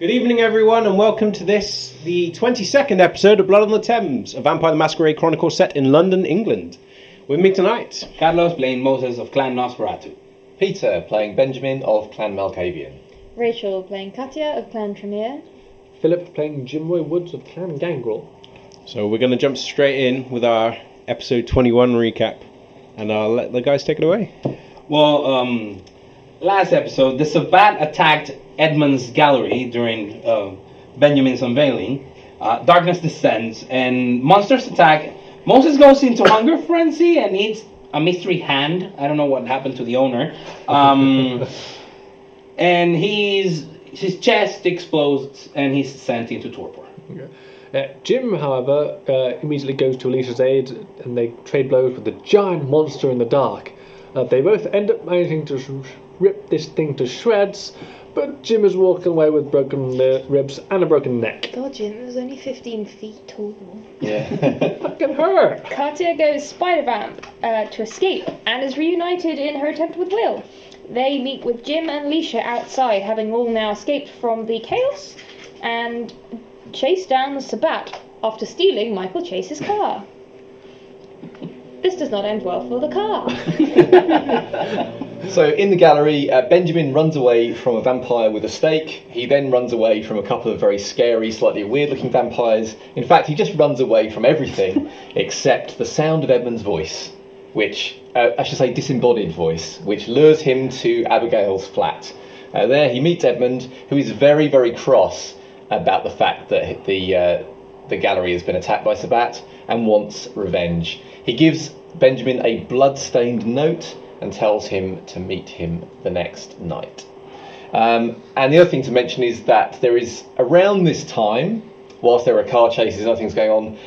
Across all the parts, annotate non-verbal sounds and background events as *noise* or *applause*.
Good evening, everyone, and welcome to this, the 22nd episode of Blood on the Thames, a Vampire the Masquerade Chronicle set in London, England. With me tonight, Carlos playing Moses of Clan Nosferatu. Peter playing Benjamin of Clan Malkavian. Rachel playing Katya of Clan Tremere. Philip playing Jimroy Woods of Clan Gangrel. so we're going to jump straight in with our episode 21 recap, and I'll let the guys take it away. Well, um, last episode, the Sabbat attacked Edmund's gallery during uh, Benjamin's unveiling. Uh, darkness descends, and monsters attack. Moses goes into hunger frenzy and eats a mystery hand. I don't know what happened to the owner. Um, *laughs* and he's his chest explodes, and he's sent into torpor. Uh, Jim, however, uh, immediately goes to Alicia's aid and they trade blows with the giant monster in the dark. Uh, they both end up managing to rip this thing to shreds, but Jim is walking away with broken uh, ribs and a broken neck. God, Jim, it was only 15 feet tall. Yeah. *laughs* Fucking hurt! Katya goes spider vamp uh, to escape and is reunited in her attempt with Will. They meet with Jim and Leisha outside, having all now escaped from the chaos, and chase down the Sabbat after stealing Michael Chase's car. *laughs* This does not end well for the car. *laughs* so in the gallery, uh, Benjamin runs away from a vampire with a stake. He then runs away from a couple of very scary, slightly weird-looking vampires. In fact, he just runs away from everything *laughs* except the sound of Edmund's voice, which uh, I should say disembodied voice, which lures him to Abigail's flat. Uh, there, he meets Edmund, who is very, very cross about the fact that the uh, the gallery has been attacked by Sabbat and wants revenge. He gives Benjamin a blood-stained note and tells him to meet him the next night. Um, and the other thing to mention is that there is around this time, whilst there are car chases and other things going on,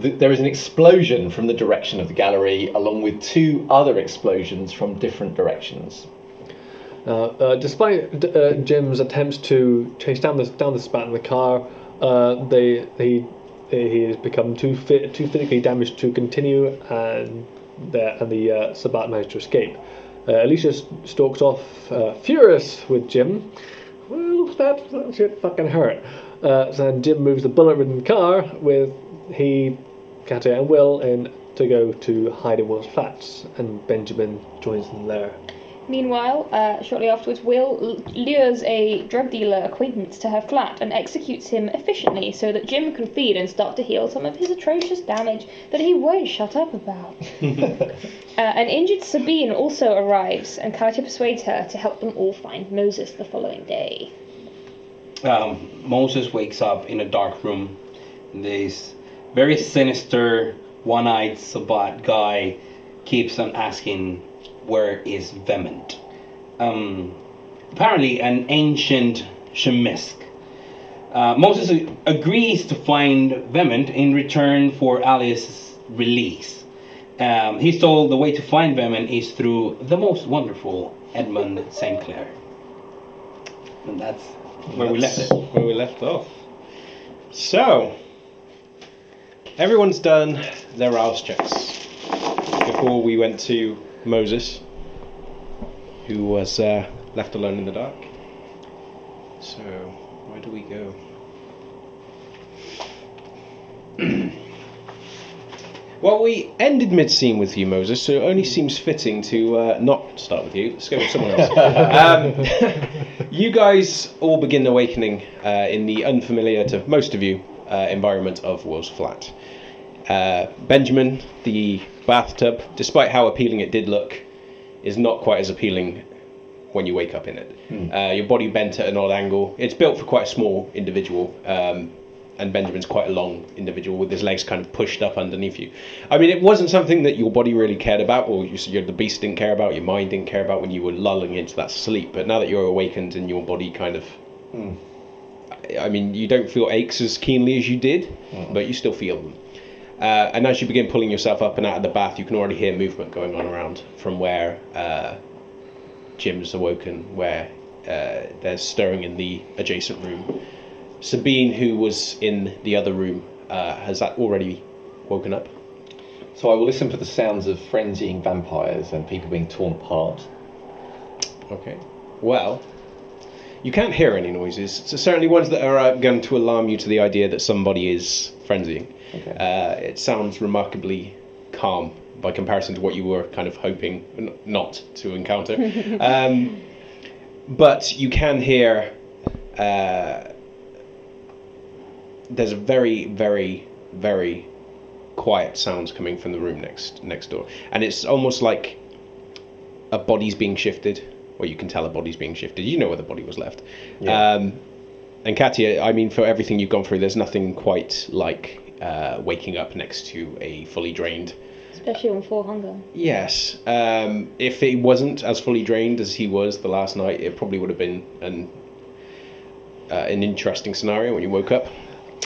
th- there is an explosion from the direction of the gallery, along with two other explosions from different directions. Uh, uh, despite uh, Jim's attempts to chase down the down the spat in the car, uh, they he he has become too fit, too physically damaged to continue, and the and the uh, Sabbat managed to escape. Uh, Alicia stalks off, uh, furious with Jim. Well, that, that shit fucking hurt. Uh, then Jim moves the bullet-ridden car with he, Katya, and Will in to go to Will's flats, and Benjamin joins them there. Meanwhile, uh, shortly afterwards, Will lures a drug dealer acquaintance to her flat and executes him efficiently so that Jim can feed and start to heal some of his atrocious damage that he won't shut up about. *laughs* uh, an injured Sabine also arrives, and Katya persuades her to help them all find Moses the following day. um, Moses wakes up in a dark room. This very sinister, one-eyed Sabbat guy keeps on asking, "Where is Vement?" Um, apparently, an ancient Tzimisce. Uh, Moses agrees to find Vement in return for Alice's release. Um, he's told the way to find Vement is through the most wonderful Edmund St. Clair. And that's where we left it. Where we left off. So, everyone's done their Rouse checks before we went to Moses, who was uh, left alone in the dark. So, where do we go? *clears throat* well, we ended mid scene with you, Moses, so it only seems fitting to uh, not start with you. Let's go with someone else. *laughs* um, *laughs* you guys all begin awakening uh, in the unfamiliar to most of you uh, environment of Will's flat. Uh, Benjamin, the bathtub, despite how appealing it did look, is not quite as appealing when you wake up in it. Uh, your body bent at an odd angle. It's built for quite a small individual, um, and Benjamin's quite a long individual with his legs kind of pushed up underneath you. I mean, it wasn't something that your body really cared about, or you, the beast didn't care about, your mind didn't care about when you were lulling into that sleep. But now that you're awakened and your body kind of I mean, you don't feel aches as keenly as you did, but you still feel them. Uh, and as you begin pulling yourself up and out of the bath, you can already hear movement going on around from where uh, Jim's awoken, where uh, there's stirring in the adjacent room. Sabine, who was in the other room, uh, has that already woken up? So I will listen for the sounds of frenzying vampires and people being torn apart. Okay. Well, You can't hear any noises. So certainly ones that are uh, going to alarm you to the idea that somebody is frenzying. Okay. Uh, it sounds remarkably calm by comparison to what you were kind of hoping n- not to encounter. *laughs* um, but you can hear. Uh, there's a very, very, very quiet sounds coming from the room next next door, and it's almost like a body's being shifted, or you can tell a body's being shifted. You know where the body was left. Yeah. Um, and Katia, I mean, for everything you've gone through, there's nothing quite like uh, waking up next to a fully drained. Especially on full hunger. Yes. Um, if he wasn't as fully drained as he was the last night, it probably would have been an uh, an interesting scenario when you woke up.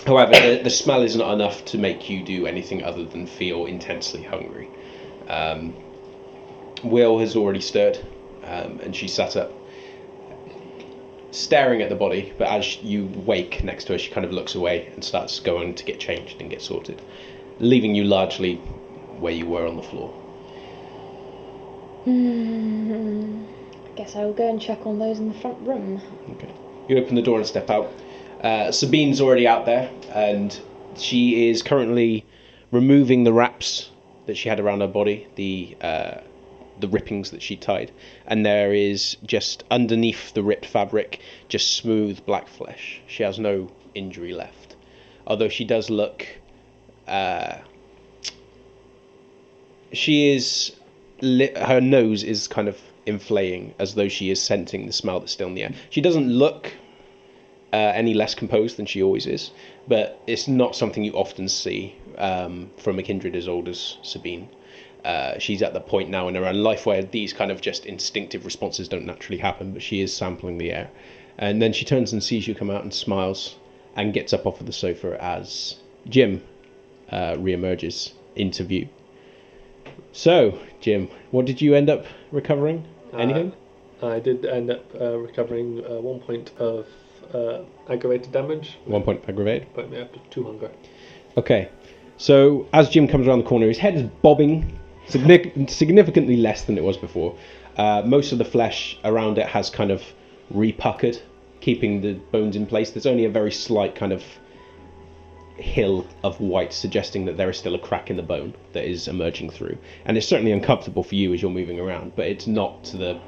However, the, the smell is not enough to make you do anything other than feel intensely hungry. Um, Will has already stirred, um, and she sat up, staring at the body. But as you wake next to her, she kind of looks away and starts going to get changed and get sorted, leaving you largely where you were on the floor. Hmm. I guess I will go and check on those in the front room. Okay. You open the door and step out. Uh, Sabine's already out there, and she is currently removing the wraps that she had around her body, the uh, the rippings that she tied, and there is just underneath the ripped fabric, just smooth black flesh. She has no injury left, although she does look. Uh, she is li- her nose is kind of inflating as though she is scenting the smell that's still in the air. She doesn't look uh, any less composed than she always is, but it's not something you often see um, from a kindred as old as Sabine. Uh, she's at the point now in her own life where these kind of just instinctive responses don't naturally happen, but she is sampling the air. And then she turns and sees you come out and smiles and gets up off of the sofa as Jim uh, reemerges into view. So, Jim, what did you end up recovering? Anything? Uh, I did end up uh, recovering uh, one point of uh, aggravated damage, One point of aggravated. but me up to two hunger. Okay. So as Jim comes around the corner, his head is bobbing significantly less than it was before. Uh, most of the flesh around it has kind of repuckered, keeping the bones in place. There's only a very slight kind of hill of white, suggesting that there is still a crack in the bone that is emerging through. And it's certainly uncomfortable for you as you're moving around, but it's not to the.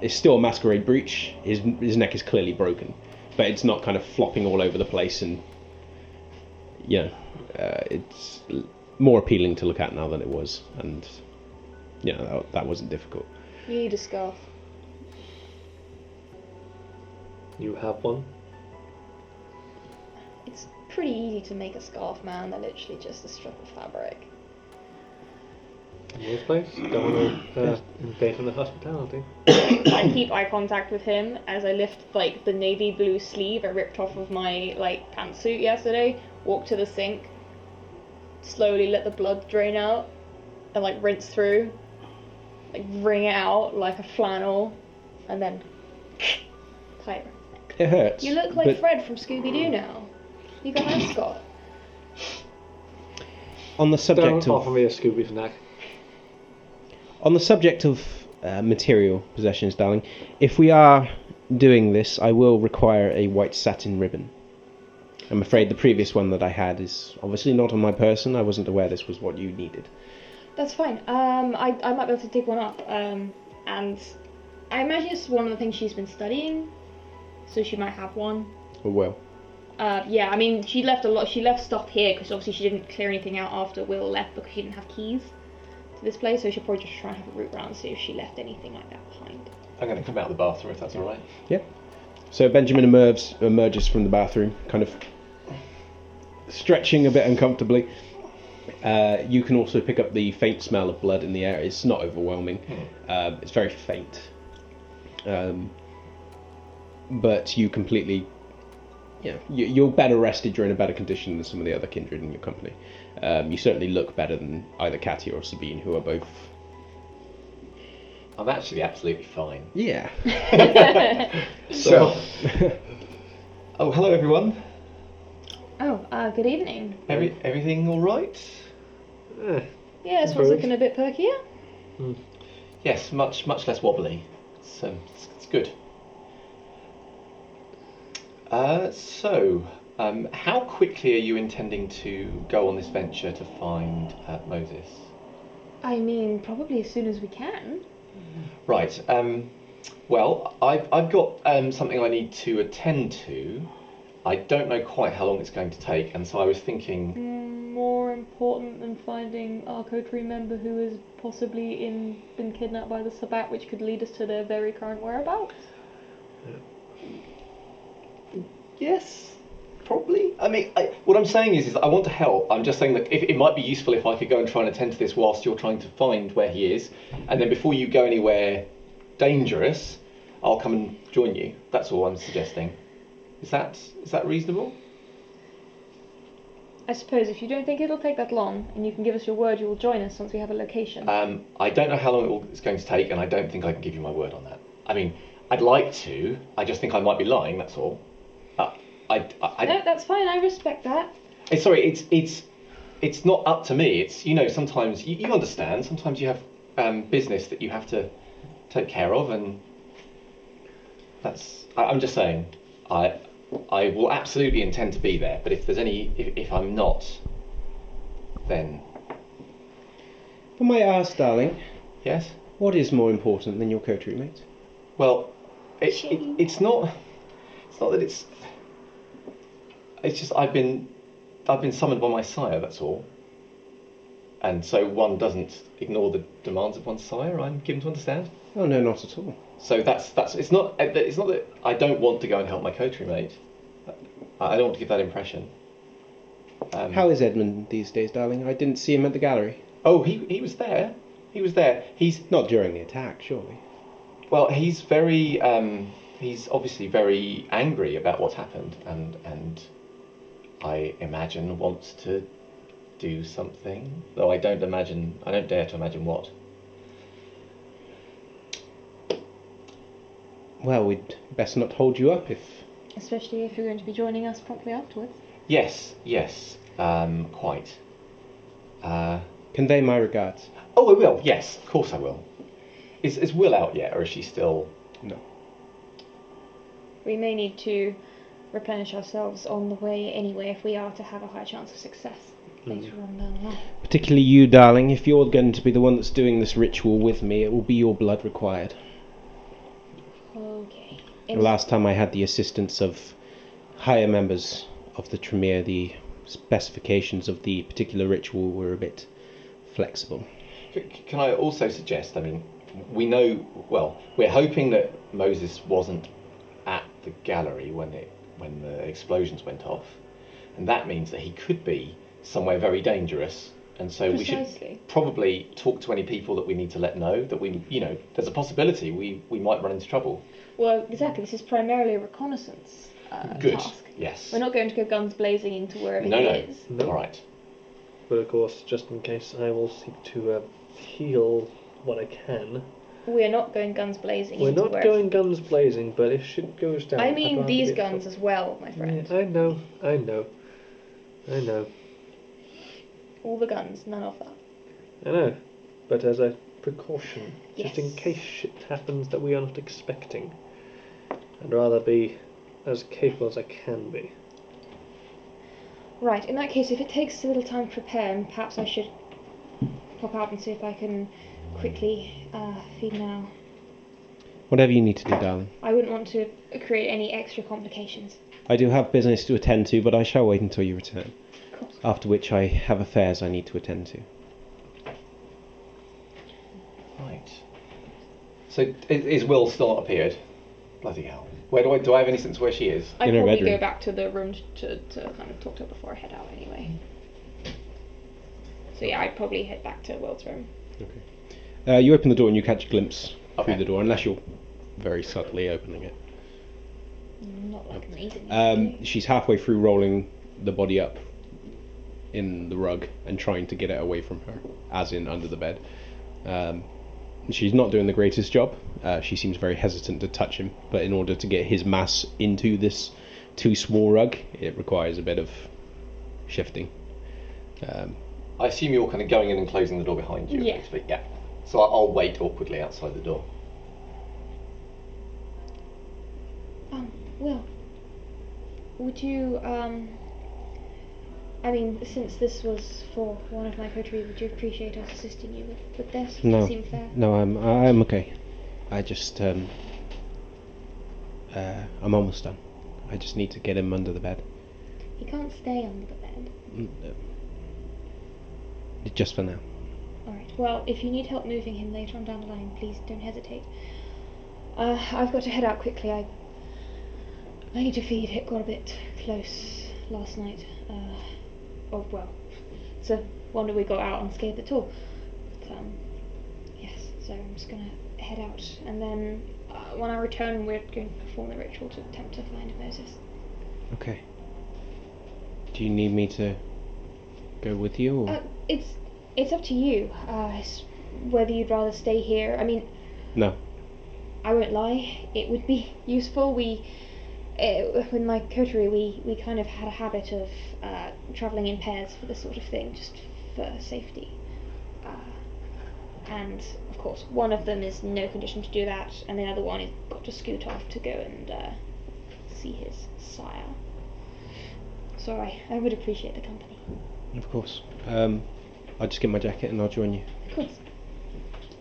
It's still a masquerade breach. His his neck is clearly broken, but it's not kind of flopping all over the place and you know, uh, it's more appealing to look at now than it was, and you know that, that wasn't difficult. You need a scarf. You have one. It's pretty easy to make a scarf, man. They're literally just a strip of fabric. In this place, don't want to uh, invade on the hospitality. I keep eye contact with him as I lift like the navy blue sleeve I ripped off of my like pantsuit yesterday. Walk to the sink, slowly let the blood drain out, and like rinse through, like wring it out like a flannel, and then *sniffs* tie it. It hurts. You look like but Fred from Scooby Doo now. You got mascot. on the subject Don't offer of me a Scooby snack. on the subject of uh, material possessions, darling. If we are doing this, I will require a white satin ribbon. I'm afraid the previous one that I had is obviously not on my person. I wasn't aware this was what you needed. That's fine. Um, I, I might be able to dig one up. Um, and I imagine it's one of the things she's been studying, so she might have one. Or well, Uh, yeah, I mean, she left a lot. She left stuff here because obviously she didn't clear anything out after Will left because she didn't have keys to this place. So she'll probably just try and have a route round and see if she left anything like that behind. I'm going to come out of the bathroom if that's all right. Yeah. So Benjamin emerges, emerges from the bathroom, kind of stretching a bit uncomfortably. Uh, you can also pick up the faint smell of blood in the air. It's not overwhelming. Um, it's very faint. Um, but you completely, yeah, you, you're better rested. You're in a better condition than some of the other kindred in your company. Um, you certainly look better than either Katia or Sabine, who are both. I'm actually absolutely fine. Yeah. *laughs* *laughs* So, *laughs* oh, hello everyone. Oh, uh, good evening. Every, everything all right? Eh, Yeah, this one's looking a bit perkier. Yes, much much less wobbly. So it's, it's good. Uh, so, um, how quickly are you intending to go on this venture to find uh, Moses? I mean, probably as soon as we can. Right. Um, well, I've, I've got um, something I need to attend to. I don't know quite how long it's going to take, and so I was thinking. More important than finding our coterie member who is possibly in been kidnapped by the Sabbat, which could lead us to their very current whereabouts. Yes, probably. I mean, I, what I'm saying is, is I want to help. I'm just saying that if, it might be useful if I could go and try and attend to this whilst you're trying to find where he is, and then before you go anywhere dangerous, I'll come and join you. That's all I'm suggesting. Is that is that reasonable? I suppose if you don't think it'll take that long, and you can give us your word you will join us once we have a location. Um, I don't know how long it will, it's going to take, and I don't think I can give you my word on that. I mean, I'd like to. I just think I might be lying. That's all. Uh, I, I, I, no, that's fine. I respect that. It's sorry, it's it's it's not up to me. It's you know sometimes you, you understand. Sometimes you have um, business that you have to take care of, and that's. I, I'm just saying, I I will absolutely intend to be there. But if there's any, if, if I'm not, then I might ask, darling, yes. what is more important than your coterie mate? Well, it, it, it's not. It's not that it's. It's just I've been, I've been summoned by my sire. That's all. And so one doesn't ignore the demands of one's sire. I'm given to understand. Oh no, not at all. So that's that's. It's not. It's not that I don't want to go and help my coterie mate. I I don't want to give that impression. Um, How is Edmund these days, darling? I didn't see him at the gallery. Oh, he he was there. He was there. He's Not during the attack, surely. Well, he's very. Um, he's obviously very angry about what's happened, and and I imagine wants to do something. Though I don't imagine. I don't dare to imagine what. Well, we'd best not hold you up if. Especially if you're going to be joining us promptly afterwards. Yes, yes, um, quite. Uh, Convey my regards. oh, I will. Yes, of course I will. Is is Will out yet, or is she still? No. We may need to replenish ourselves on the way anyway if we are to have a high chance of success later on down the line. Particularly you, darling. If you're going to be the one that's doing this ritual with me, it will be your blood required. Okay. The last time I had the assistance of higher members of the Tremere, the specifications of the particular ritual were a bit flexible. Can I also suggest? I mean, we know. Well, we're hoping that Moses wasn't at the gallery when it when the explosions went off, and that means that he could be somewhere very dangerous. And so we should probably talk to any people that we need to let know that we, you know, there's a possibility we, we might run into trouble. Well, exactly. This is primarily a reconnaissance uh, Good. task. Yes. We're not going to go guns blazing into wherever No, he no. is. No. All right. But of course, just in case, I will seek to uh, heal what I can. We're not going guns blazing We're into not wherever. going guns blazing, but if shit goes down, I I'd mean these be- guns as well, my friend. Yeah, I know, I know, I know, All the guns, none of that. I know. But as a precaution, just in Yes. case shit happens that we are not expecting, I'd rather be as capable as I can be. Right, in that case, if it takes a little time to prepare, and perhaps I should pop out and see if I can quickly uh, feed now. Whatever you need to do, darling. I wouldn't want to create any extra complications. I do have business to attend to, but I shall wait until you return. Of course. After which I have affairs I need to attend to. Right. So i- is Will still not appeared? Bloody hell. Where do I do I have any sense where she is? I'd In her probably bedroom. go back to the room to, to kind of talk to her before I head out anyway. So yeah, I'd probably head back to Will's room. Uh, you open the door and you catch a glimpse Okay. through the door, unless you're very subtly opening it. Not like amazing. Um, she's halfway through rolling the body up in the rug and trying to get it away from her, as in under the bed. Um, she's not doing the greatest job. Uh, she seems very hesitant to touch him, but in order to get his mass into this too small rug, it requires a bit of shifting. Um, I assume you're kind of going in and closing the door behind you. Yeah. effectively. Yeah. So I- I'll wait awkwardly outside the door. Um, Will, would you, um, I mean, since this was for one of my coterie, would you appreciate us assisting you with, with this? Would No. that seem fair? No, I'm I'm okay. I just um. Uh, I'm almost done. I just need to get him under the bed. He can't stay under the bed. Mm, uh, Just for now. Alright, well, if you need help moving him later on down the line, please don't hesitate. Uh, I've got to head out quickly. I, I need to feed. It got a bit close last night. Uh, well, it's a wonder we got out unscathed at all. But, um, yes, so I'm just gonna head out. And then uh, when I return, we're going to perform the ritual to attempt to find Moses. Okay. Do you need me to go with you? Or? Uh, it's, it's up to you. Uh, it's whether you'd rather stay here. I mean, no. I won't lie, it would be *laughs* useful. We, uh, with my coterie, we, we kind of had a habit of uh, travelling in pairs for this sort of thing, just for safety. Uh, and of course, one of them is no condition to do that, and the other one has got to scoot off to go and uh, see his sire. Sorry, I, I would appreciate the company. Of course. Um, I'll just get my jacket and I'll join you. Of course.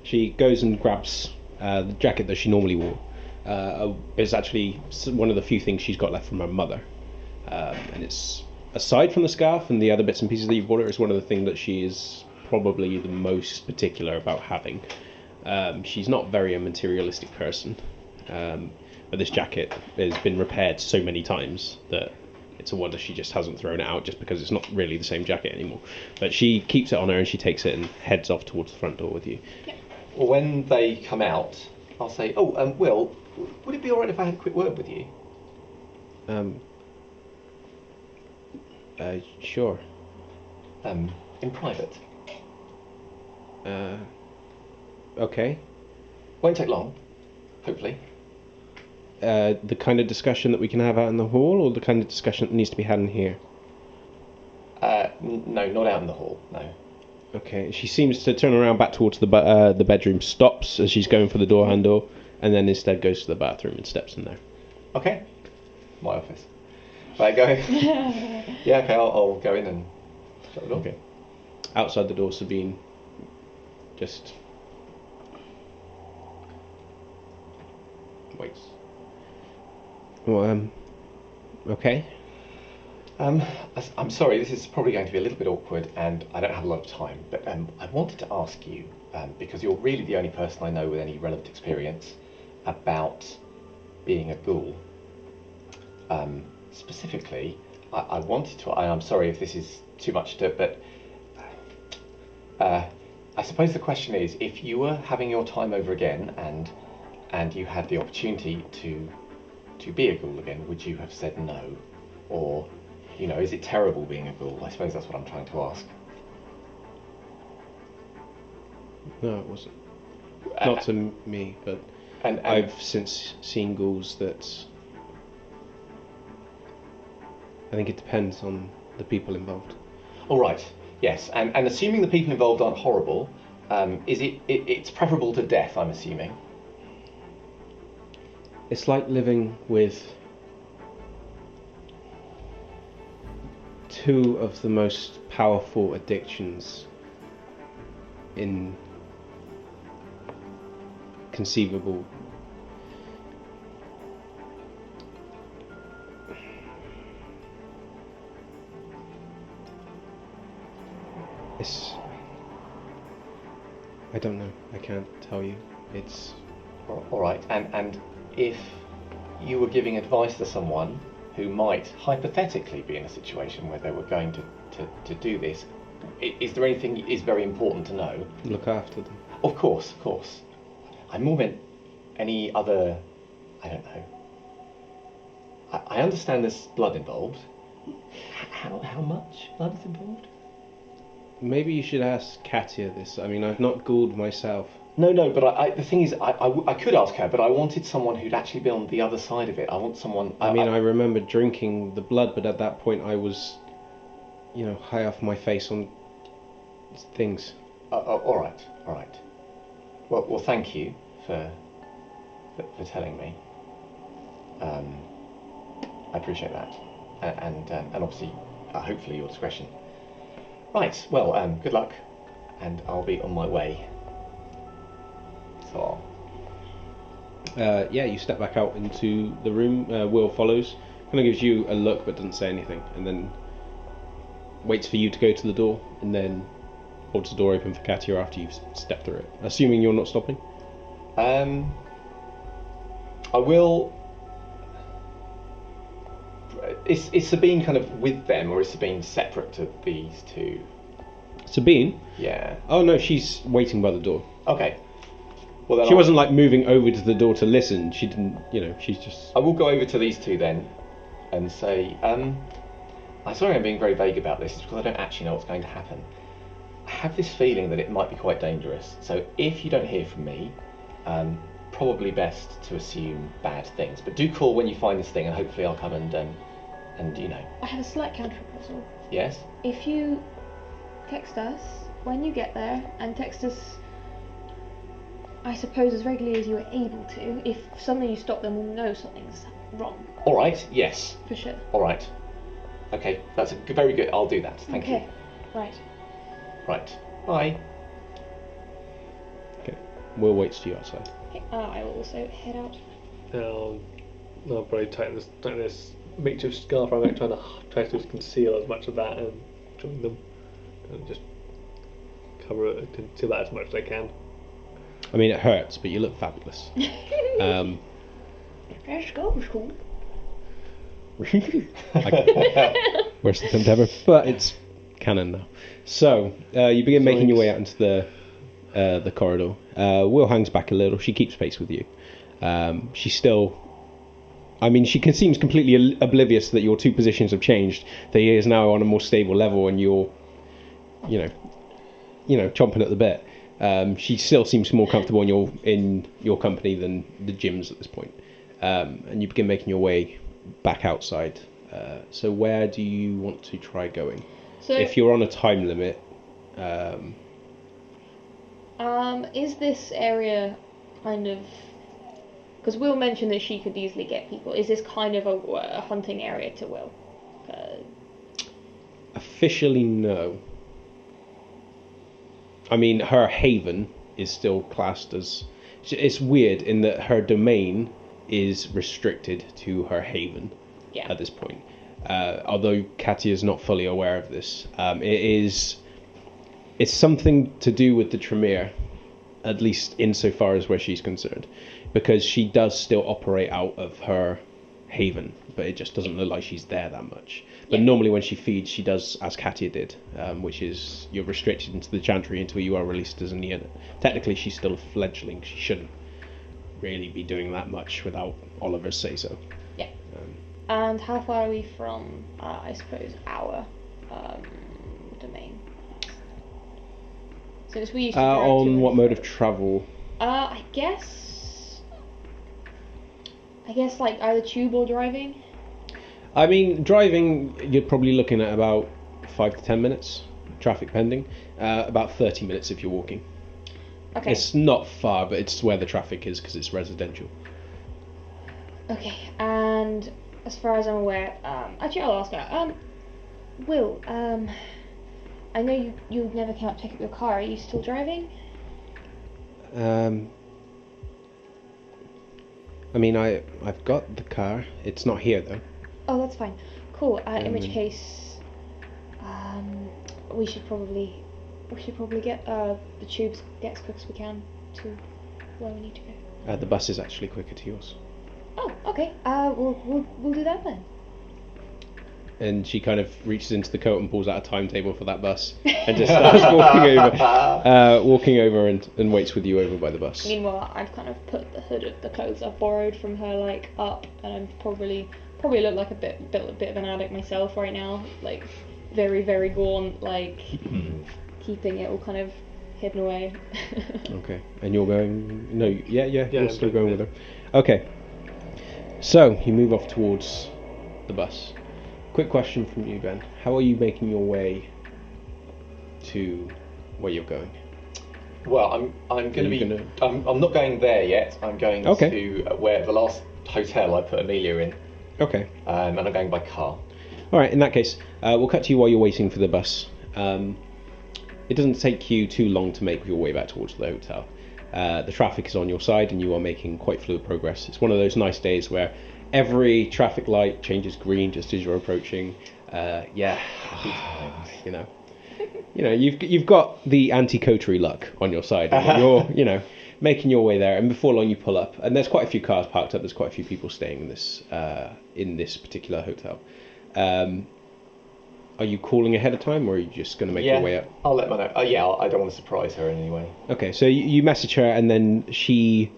She goes and grabs uh, the jacket that she normally wore. Uh, it's actually one of the few things she's got left from her mother, um, and it's aside from the scarf and the other bits and pieces that you've bought her, it's one of the things that she is probably the most particular about having. Um, she's not very a materialistic person, um, but this jacket has been repaired so many times that it's a wonder she just hasn't thrown it out just because it's not really the same jacket anymore. But she keeps it on her and she takes it and heads off towards the front door with you. Well, when they come out, I'll say, "Oh, um, Will, would it be all right if I had a quick word with you?" Um. Uh, sure. Um, in private. Uh. Okay. Won't take long. Hopefully. Uh, the kind of discussion that we can have out in the hall, or the kind of discussion that needs to be had in here. Uh, n- no, not out in the hall. No. Okay. She seems to turn around back towards the bu- uh, the bedroom, stops as she's going for the door handle, and then instead goes to the bathroom and steps in there. Okay. My office. Right, go ahead. *laughs* yeah, okay. I'll, I'll go in and shut the door. Okay. Outside the door, Sabine just waits. Well, um. Okay. Um, I'm sorry, this is probably going to be a little bit awkward, and I don't have a lot of time. But um, I wanted to ask you, um, because you're really the only person I know with any relevant experience about being a ghoul. Um, specifically, I, I wanted to. I, I'm sorry if this is too much to, but uh, I suppose the question is, if you were having your time over again, and and you had the opportunity to to be a ghoul again, would you have said no, or you know, is it terrible being a ghoul? I suppose that's what I'm trying to ask. No, it wasn't. Uh, Not to me, but And, and I've since seen ghouls that. I think it depends on the people involved. all right, yes, and and assuming the people involved aren't horrible, um, is it, it? It's preferable to death, I'm assuming. It's like living with two of the most powerful addictions in conceivable it's I don't know. I can't tell you. It's All right, and and if you were giving advice to someone who might hypothetically be in a situation where they were going to, to, to do this, is there anything is very important to know? look after them. Of course, of course. I more meant any other. I don't know. I, I understand there's blood involved. How how much blood is involved? Maybe you should ask Katia this. I mean, I've not ghouled myself. No, no, but I, I, the thing is, I, I w- I could ask her, but I wanted someone who'd actually been on the other side of it. I want someone. I mean, I remember drinking the blood, but at that point I was, you know, high off my face on things. Uh, uh, all right, all right. Well, well, thank you for for, for telling me. Um, I appreciate that. and um, and obviously, uh, hopefully, your discretion. Right. Well, um, good luck, and I'll be on my way. So, Uh, yeah, you step back out into the room. Uh, Will follows. Kind of gives you a look, but doesn't say anything, and then waits for you to go to the door, and then holds the door open for Katia after you've stepped through it. Assuming you're not stopping. Um, I will. Is is Sabine kind of with them, or is Sabine separate to these two? Sabine. Yeah. Oh no, she's waiting by the door. Okay. Well, then She I'll- wasn't like moving over to the door to listen. She didn't, you know. She's just. I will go over to these two then and say, um, I'm sorry I'm being very vague about this, it's because I don't actually know what's going to happen. I have this feeling that it might be quite dangerous. So if you don't hear from me, um, probably best to assume bad things. But do call when you find this thing, and hopefully I'll come and, um, and you know, I have a slight counter proposal. yes. If you text us when you get there and text us, I suppose as regularly as you are able to, if suddenly you stop them, we'll know something's wrong All right. Yes. for sure. All right. Okay. That's a very good. I'll do that. Thank you. okay, right. Right. Bye. Okay. Will waits for you outside. Okay, uh, I will also head out. Now, I'll probably tighten this, tighten this makeshift scarf around, trying to try to conceal as much of that and join them, and just cover it, conceal that as much as I can. I mean, it hurts, but you look fabulous. *laughs* um, Let's go, school. Worst *laughs* attempt ever, but it's canon now. So uh, you begin making your way out into the uh, the corridor. Uh, Will hangs back a little. She keeps pace with you. Um, she's still. I mean, she can, seems completely oblivious that your two positions have changed. That he is now on a more stable level, and you're, you know, you know, chomping at the bit. Um, she still seems more comfortable in your in your company than the Jim's at this point. Um, and you begin making your way back outside. Uh, so where do you want to try going? So, If you're on a time limit, um, um, is this area kind of? Because Will mentioned that she could easily get people. Is this kind of a, a hunting area to Will? Uh, officially no. I mean, her haven is still classed as. It's weird in that her domain is restricted to her haven yeah. at this point. Uh, although Katia is not fully aware of this, um, it is. It's something to do with the Tremere, at least insofar as where she's concerned, because she does still operate out of her haven, but it just doesn't look like she's there that much. But Yeah. normally when she feeds, she does as Katia did, um, which is you're restricted into the chantry until you are released as a neonate. Technically, she's still a fledgling. She shouldn't really be doing that much without Oliver's say so. Yeah. Um, And how far are we from, uh, I suppose, our um, domain? Since we used to Uh, on what mode of travel? Uh, I guess. I guess like either tube or driving. I mean, driving, you're probably looking at about five to ten minutes, traffic pending. Uh, about 30 minutes if you're walking. Okay. It's not far, but it's where the traffic is because it's residential. Okay. And as far as I'm aware, um, actually I'll ask her. Um, Will, um, I know you you never came up to pick up your car. Are you still driving? Um, I mean, I I've got the car. It's not here though. Oh, that's fine. Cool. Uh, in which Um, case, um, we should probably we should probably get uh, the tubes get as quick as we can to where we need to go. Uh, the bus is actually quicker to yours. Oh, okay. Uh, we'll we'll we'll do that then. And she kind of reaches into the coat and pulls out a timetable for that bus and just starts *laughs* walking over, uh, walking over and, and waits with you over by the bus. Meanwhile, I've kind of put the hood of the clothes I've borrowed from her like up, and I'm probably probably look like a bit bit, a bit of an addict myself right now, like very very gaunt, like keeping it all kind of hidden away. *laughs* Okay, and you're going? No, yeah, yeah, Yeah, you're I'm still going going with her. Okay, so you move off towards the bus. Quick question from you, Ben. How are you making your way to where you're going? Well, I'm I'm going to be. gonna- I'm, I'm not going there yet. I'm going Okay. to uh, where the last hotel I put Amelia in, Okay. um, and I'm going by car. All right. In that case, uh, we'll cut to you while you're waiting for the bus. Um, it doesn't take you too long to make your way back towards the hotel. Uh, the traffic is on your side, and you are making quite fluid progress. It's one of those nice days where every traffic light changes green just as you're approaching. Uh, yeah, you know, you know, you've you've got the anti-coterie luck on your side. and *laughs* You're, you know, making your way there, and before long you pull up, and there's quite a few cars parked up. There's quite a few people staying in this uh, in this particular hotel. Um, are you calling ahead of time, or are you just going to make yeah, your way up? I'll let her know. Oh, yeah, I'll, I don't want to surprise her in any way. Okay, so you, you message her, and then she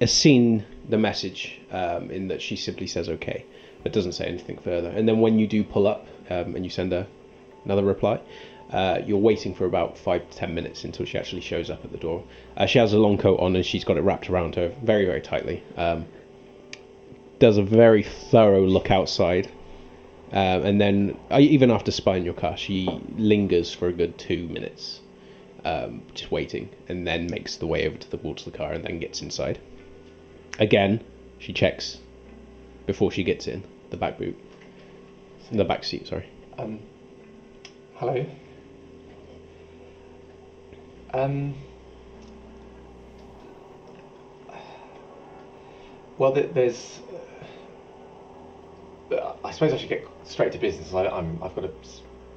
has seen the message um, in that she simply says okay, but doesn't say anything further. And then when you do pull up um, and you send her another reply, uh, you're waiting for about five to ten minutes until she actually shows up at the door. Uh, she has a long coat on and she's got it wrapped around her very, very tightly. Um, does a very thorough look outside. Um, and then, uh, even after spying your car, she lingers for a good two minutes um, just waiting, and then makes the way over to the wall to the car, and then gets inside. Again, she checks before she gets in the back boot, the back seat. Sorry. Um, hello. Um. Well, there's. Uh, I suppose I should get straight to business. I, I'm. I've got a,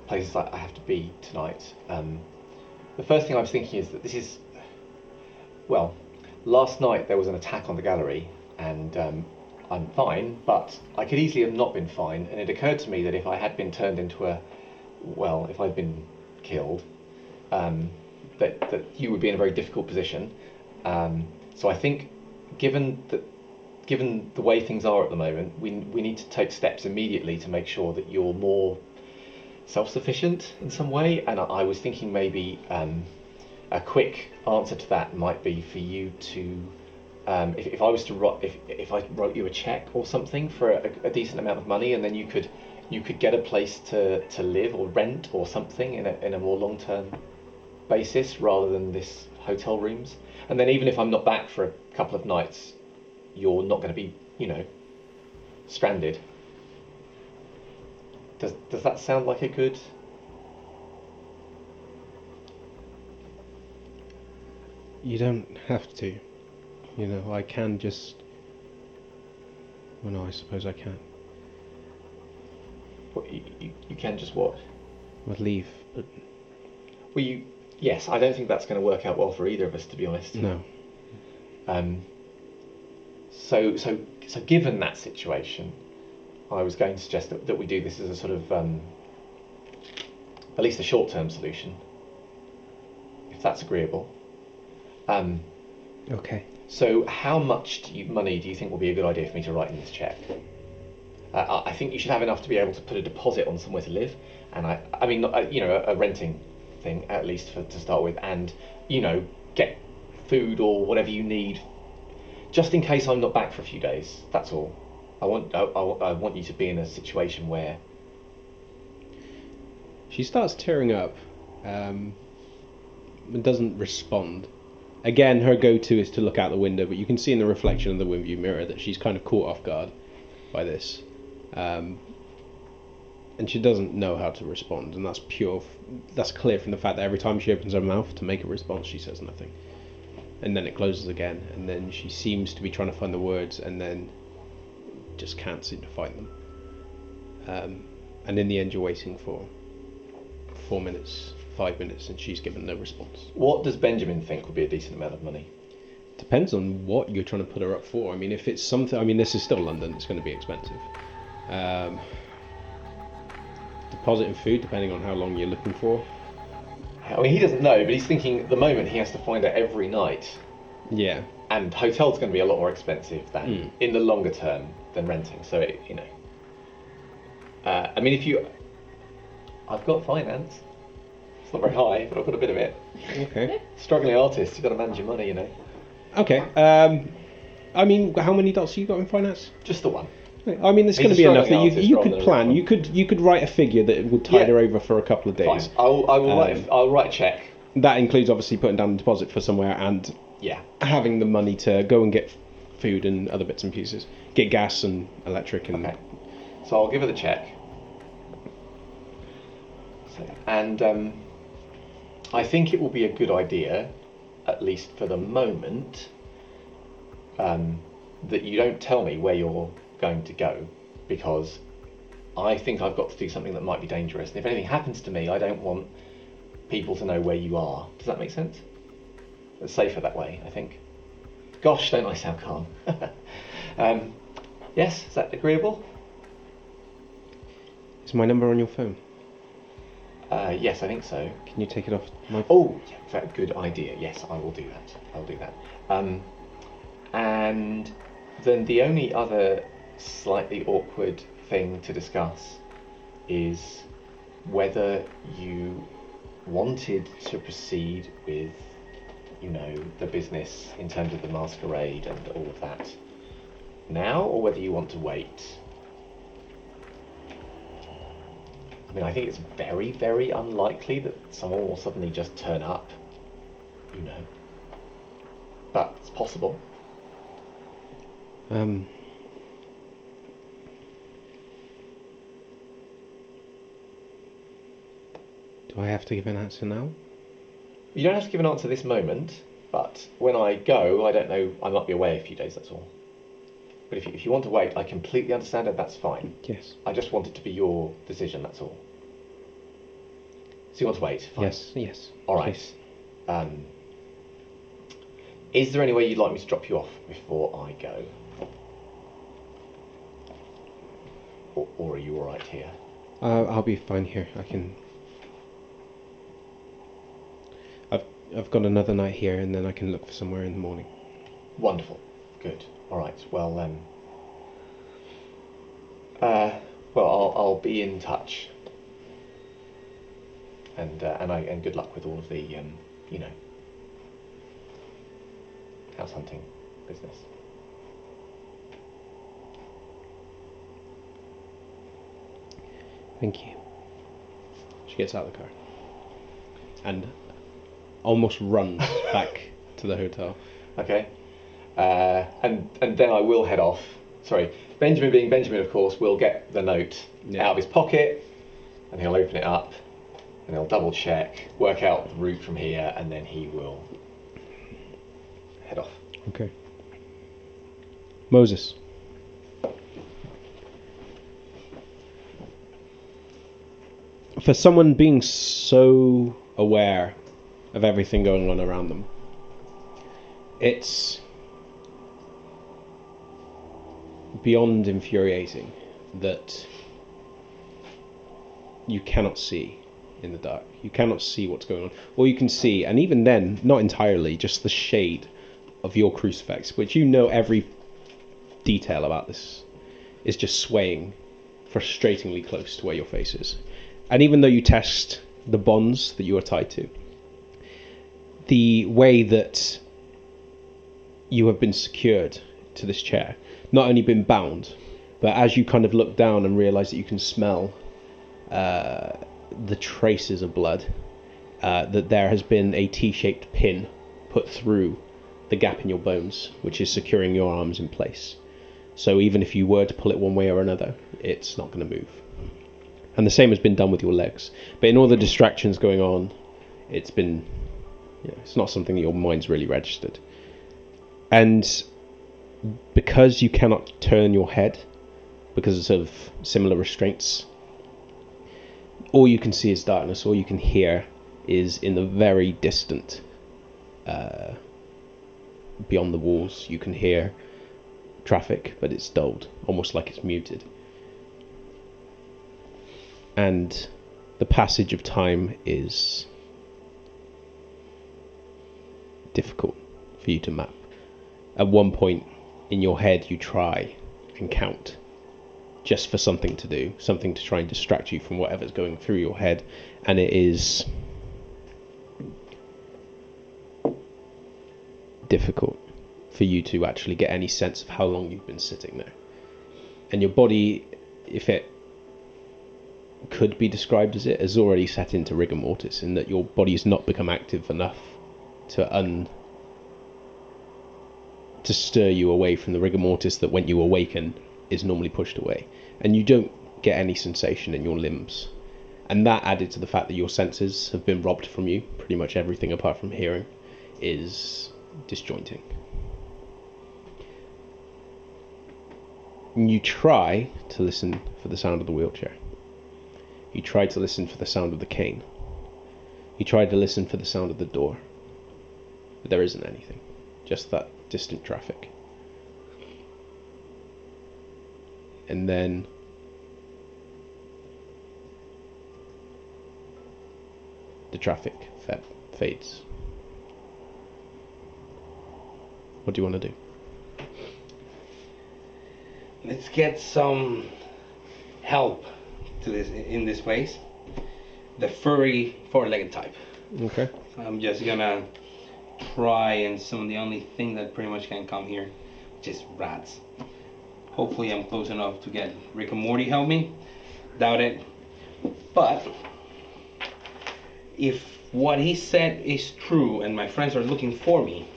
places I have to be tonight. Um, the first thing I was thinking is that this is. Well, last night there was an attack on the gallery, and um, I'm fine, but I could easily have not been fine. And it occurred to me that if I had been turned into a, well, if I'd been killed, um, that that you would be in a very difficult position. Um, so I think, given that, given the way things are at the moment, we we need to take steps immediately to make sure that you're more self-sufficient in some way. And I, I was thinking maybe um, a quick answer to that might be for you to. Um, if, if I was to write, if, if I wrote you a check or something for a, a decent amount of money, and then you could you could get a place to, to live or rent or something in a, in a more long term basis rather than this hotel rooms. And then even if I'm not back for a couple of nights, you're not going to be, you know, stranded. Does does that sound like a good? You don't have to. You know, I can just. Well, no, I suppose I can. What, you, you, you can just what? I'd leave, but Well, you yes. I don't think that's going to work out well for either of us, to be honest. no. Um, so, so, so, given that situation, I was going to suggest that, that we do this as a sort of, um, at least a short-term solution, if that's agreeable. Um, Okay. so, how much do you, money do you think will be a good idea for me to write in this check? Uh, I I think you should have enough to be able to put a deposit on somewhere to live, and I, I mean, uh, you know, a, a renting thing at least for, to start with, and you know, get food or whatever you need, just in case I'm not back for a few days. That's all. I want, I, I, I want you to be in a situation where, She starts tearing up, um, and doesn't respond. Again, her go-to is to look out the window, but you can see in the reflection of the window mirror that she's kind of caught off guard by this, um, and she doesn't know how to respond. And that's pure. f- That's clear from the fact that every time she opens her mouth to make a response, she says nothing, and then it closes again, and then she seems to be trying to find the words, and then just can't seem to find them. Um, and in the end, you're waiting for four minutes, five minutes, and she's given no response. what does Benjamin think would be a decent amount of money? Depends on what you're trying to put her up for. I mean, if it's something, I mean, this is still London, it's going to be expensive. Um, deposit and food, depending on how long you're looking for. I mean, he doesn't know, but he's thinking at the moment he has to find out every night, Yeah. and hotel's going to be a lot more expensive than Mm. in the longer term than renting. So it, you know, uh, I mean, if you, I've got finance. *laughs* It's not very high, but I've got a bit of it. Okay. Struggling artist, you've got to manage your money, you know. Okay. Um, I mean, how many dots have you got in finance? Just the one. I mean, there's He's going to be enough that you, you could plan. You could you could write a figure that would tide Yeah. her over for a couple of Fine. days. I'll, I will write. Um, A, I'll write a check. That includes obviously putting down a deposit for somewhere and Yeah. having the money to go and get food and other bits and pieces, get gas and electric and Okay. So I'll give her the check. So, and um, I think it will be a good idea, at least for the moment, um, that you don't tell me where you're going to go, because I think I've got to do something that might be dangerous. And if anything happens to me, I don't want people to know where you are. Does that make sense? It's safer that way, I think. Gosh, don't I sound calm? *laughs* um, yes, is that agreeable? Is my number on your phone? Uh, yes, I think so. Can you take it off my? Oh, yeah, good idea. Yes, I will do that. I'll do that. Um, and then the only other slightly awkward thing to discuss is whether you wanted to proceed with, you know, the business in terms of the masquerade and all of that now, or whether you want to wait. I mean, I think it's very, very unlikely that someone will suddenly just turn up, you know. But it's possible. Um. Do I have to give an answer now? You don't have to give an answer this moment, but when I go, I don't know, I might be away a few days, that's all. But if you, if you want to wait, I completely understand it, that's fine. Yes. I just want it to be your decision, that's all. So you want to wait? Fine. Yes. Yes. All right. Please. Um, is there any way you'd like me to drop you off before I go? Or, or are you all right here? Uh, I'll be fine here. I can. I've I've got another night here, and then I can look for somewhere in the morning. Wonderful. Good. All right. Well, um, uh, well, I'll, I'll be in touch. And uh, and I and good luck with all of the um, you know, house hunting business. Thank you. She gets out of the car and almost runs *laughs* back to the hotel. Okay. Uh, and and then I will head off. Sorry, Benjamin, being Benjamin, of course, will get the note Yeah. out of his pocket, and he'll open it up, and he'll double check, work out the route from here, and then he will head off. Okay. Moses. For someone being so aware of everything going on around them, it's beyond infuriating that you cannot see in the dark. You cannot see what's going on. All you can see, and even then, not entirely, just the shade of your crucifix, which you know every detail about this, is just swaying frustratingly close to where your face is. And even though you test the bonds that you are tied to, the way that you have been secured to this chair, not only been bound, but as you kind of look down and realize that you can smell uh, the traces of blood, uh, that there has been a T shaped pin put through the gap in your bones, which is securing your arms in place. So even if you were to pull it one way or another, it's not going to move. And the same has been done with your legs. But in all the distractions going on, it's been, you know, it's not something that your mind's really registered. And because you cannot turn your head because of similar restraints, all you can see is darkness. All you can hear is in the very distant, uh, beyond the walls, you can hear traffic, but it's dulled, almost like it's muted. And the passage of time is difficult for you to map. At one point in your head, you try and count just for something to do, something to try and distract you from whatever's going through your head, and it is difficult for you to actually get any sense of how long you've been sitting there. And your body, if it could be described as it, has already set into rigor mortis in that your body's not become active enough to un to stir you away from the rigor mortis that when you awaken is normally pushed away. And you don't get any sensation in your limbs. and that added to the fact that your senses have been robbed from you. Pretty much everything apart from hearing is disjointing. You try to listen for the sound of the wheelchair. You try to listen for the sound of the cane. You try to listen for the sound of the door. But there isn't anything, just that distant traffic. And then the traffic fades. What do you want to do? Let's get some help to this in this place. The furry four-legged type. Okay. I'm just gonna try and summon the only thing that pretty much can come here, which is rats. Hopefully I'm close enough to get Rick and Morty help me. Doubt it. But if what he said is true and my friends are looking for me,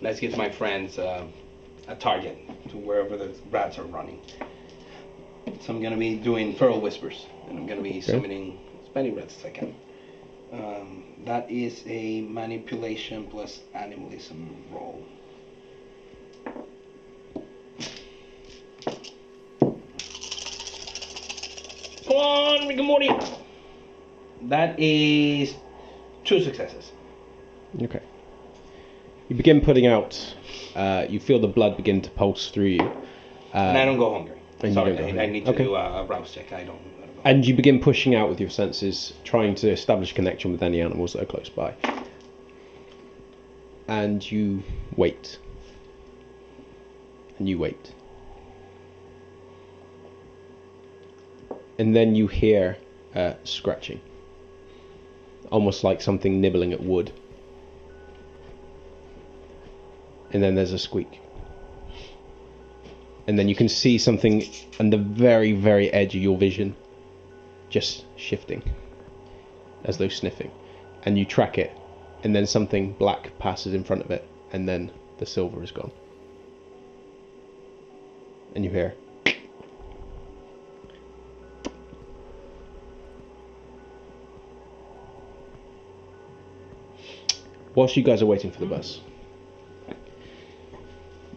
let's give my friends uh, a target to wherever the rats are running. So I'm gonna be doing feral whispers, and I'm gonna be summoning as many rats as I can. Um, that is a manipulation plus animalism roll. Come on, Rick and Morty! That is two successes. Okay. You begin putting out. Uh, you feel the blood begin to pulse through you. Uh, and I don't go hungry. Sorry, I, I need to Okay. do a, a rouse check. I don't. And you begin pushing out with your senses, trying to establish connection with any animals that are close by. And you wait. And you wait. And then you hear uh, scratching. Almost like something nibbling at wood. And then there's a squeak. And then you can see something on the very, very edge of your vision just shifting. As though sniffing. And you track it and then something black passes in front of it and then the silver is gone. And you hear whilst you guys are waiting for the bus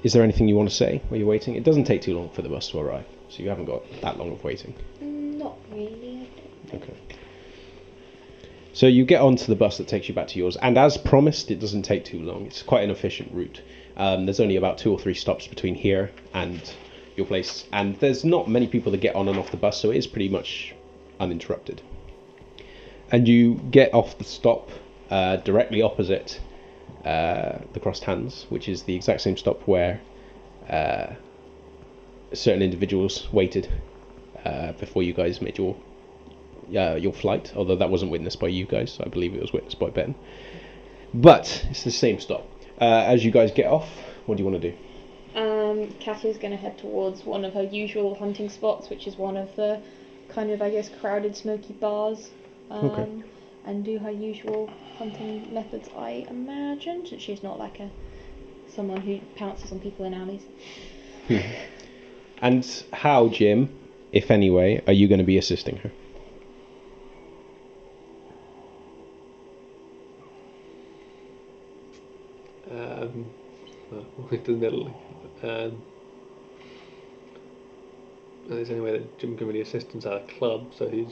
is there anything you want to say while you're waiting? It doesn't take too long for the bus to arrive so you haven't got that long of waiting. Not really. Okay. *laughs* So you get onto the bus that takes you back to yours, and as promised, it doesn't take too long. It's quite an efficient route. Um, there's only about two or three stops between here and your place, and there's not many people that get on and off the bus, so it is pretty much uninterrupted. And you get off the stop uh, directly opposite uh, the crossed hands, which is the exact same stop where uh, certain individuals waited uh, before you guys made your uh, your flight, although that wasn't witnessed by you guys. I believe it was witnessed by Ben. But it's the same stop. Uh, as you guys get off, what do you want to do? Um, Katya's going to head towards one of her usual hunting spots, which is one of the kind of, I guess, crowded, smoky bars. Um, Okay. And do her usual hunting methods, I imagine, since she's not like a someone who pounces on people in alleys. And how, Jim, if anyway, are you going to be assisting her? Um, well, we'll to the middle. Um, there's any way that Jim can really assist us at a club, so he's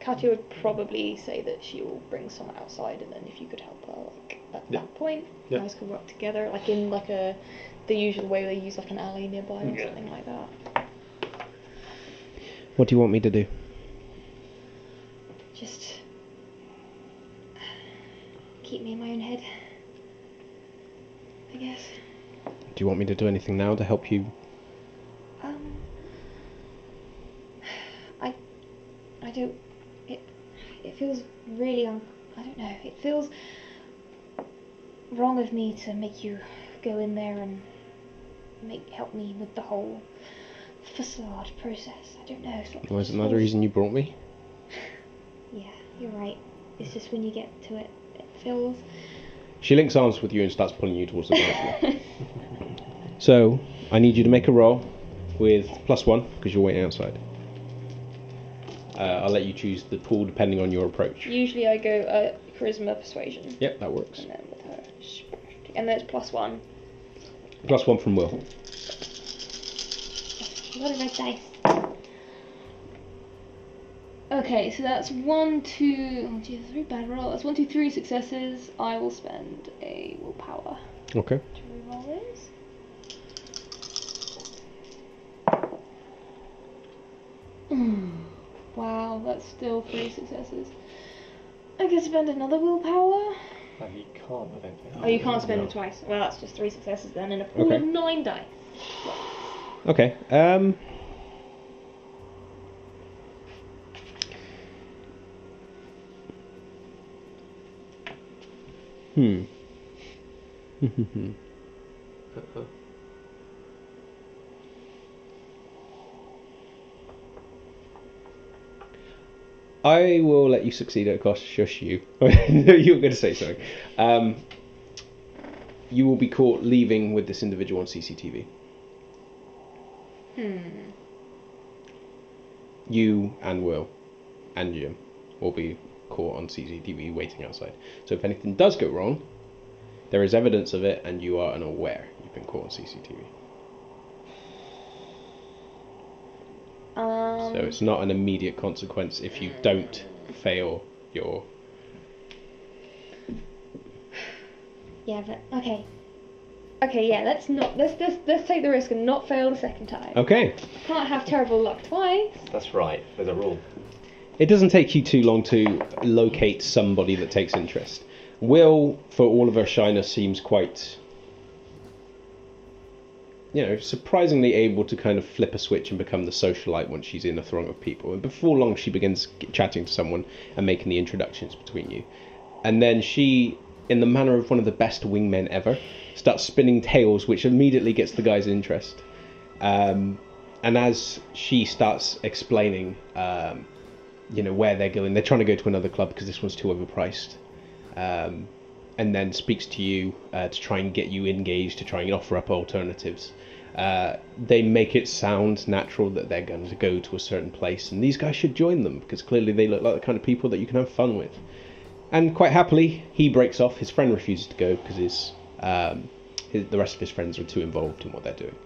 Katya would probably say that she will bring someone outside, and then if you could help her, like at Yeah. that point, Yeah. you guys could work together, like in like a the usual way they use like an alley nearby or Yeah. something like that. What do you want me to do? Just keep me in my own head. I guess. Do you want me to do anything now to help you? Um. I. I don't. It. It feels really. Un- I don't know. It feels wrong of me to make you go in there and make help me with the whole facade process. I don't know. It's not, Was it another feels- reason you brought me? *laughs* Yeah, you're right. It's just when you get to it, it feels. She links arms with you and starts pulling you towards the dance. *laughs* So, I need you to make a roll with plus one, because you're waiting outside. Uh, I'll let you choose the pool depending on your approach. Usually I go uh, charisma persuasion. Yep, that works. And then with her. And then it's plus one. Plus one from Will. What did I dice? Okay, so that's one, two, oh geez, three bad roll. That's one, two, three successes. I will spend a willpower Okay. to reroll those. Mm, wow, that's still three successes. I can spend another willpower. No, you can't, I don't think. Oh, you can't spend it twice. Well, that's just three successes then in a pool of nine dice. Okay. Um. Hmm. Uh-huh. *laughs* I will let you succeed at a cost. Shush you. *laughs* you were going to say something. Um, you will be caught leaving with this individual on CCTV. Hmm. You and Will and Jim will be caught on CCTV waiting outside. So if anything does go wrong, there is evidence of it and you are unaware you've been caught on CCTV. Um, So it's not an immediate consequence if you don't fail your. Yeah, but okay. Okay, yeah, let's not let's let's let's take the risk and not fail the second time. Okay. Can't have terrible luck twice. That's right, there's a rule. It doesn't take you too long to locate somebody that takes interest. Will, for all of her shyness, seems quite, you know, surprisingly able to kind of flip a switch and become the socialite once she's in a throng of people. And before long, she begins chatting to someone and making the introductions between you. And then she, in the manner of one of the best wingmen ever, starts spinning tales, which immediately gets the guy's interest. Um, and as she starts explaining, um, you know where they're going. They're trying to go to another club because this one's too overpriced. Um, and then speaks to you uh, to try and get you engaged, to try and offer up alternatives. Uh, they make it sound natural that they're going to go to a certain place, and these guys should join them because clearly they look like the kind of people that you can have fun with. And quite happily, he breaks off. His friend refuses to go because his, um, his the rest of his friends are too involved in what they're doing.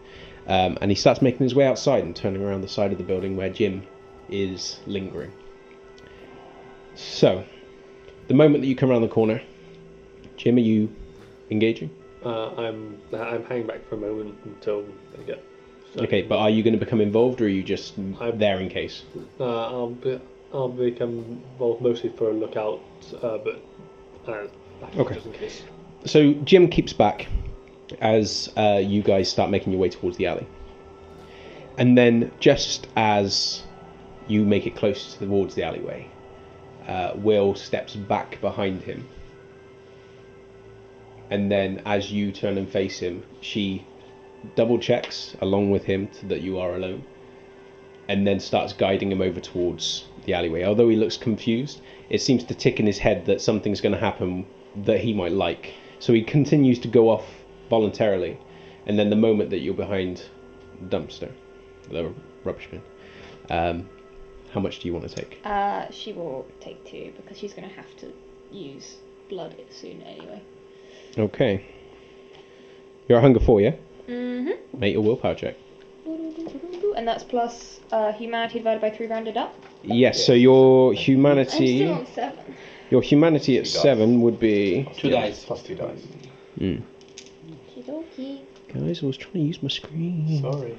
Um, and he starts making his way outside and turning around the side of the building where Jim is lingering. So, the moment that you come around the corner, Jim, are you engaging? Uh, I'm I'm hanging back for a moment until they get. Okay, but are you going to become involved, or are you just I'm- there in case? Uh, I'll be, I'll become involved mostly for a lookout, uh, but uh, Okay. just in case. So Jim keeps back as uh, you guys start making your way towards the alley, and then just as you make it close towards the alleyway, uh, Will steps back behind him, and then as you turn and face him, she double checks along with him that you are alone, and then starts guiding him over towards the alleyway. Although he looks confused, it seems to tick in his head that something's going to happen that he might like. So he continues to go off voluntarily, and then the moment that you're behind the dumpster, the rubbish bin, um, how much do you want to take? Uh, she will take two because she's going to have to use blood soon anyway. Okay. You're at hunger four, yeah? Mm-hmm. Make your willpower check. And that's plus uh, humanity divided by three rounded up. Yes. So your humanity. I'm humanity, still on seven. your humanity at Two dice. seven would be. Two dice. Plus two dice. Hmm. Okie Guys, I was trying to use my screen. Sorry.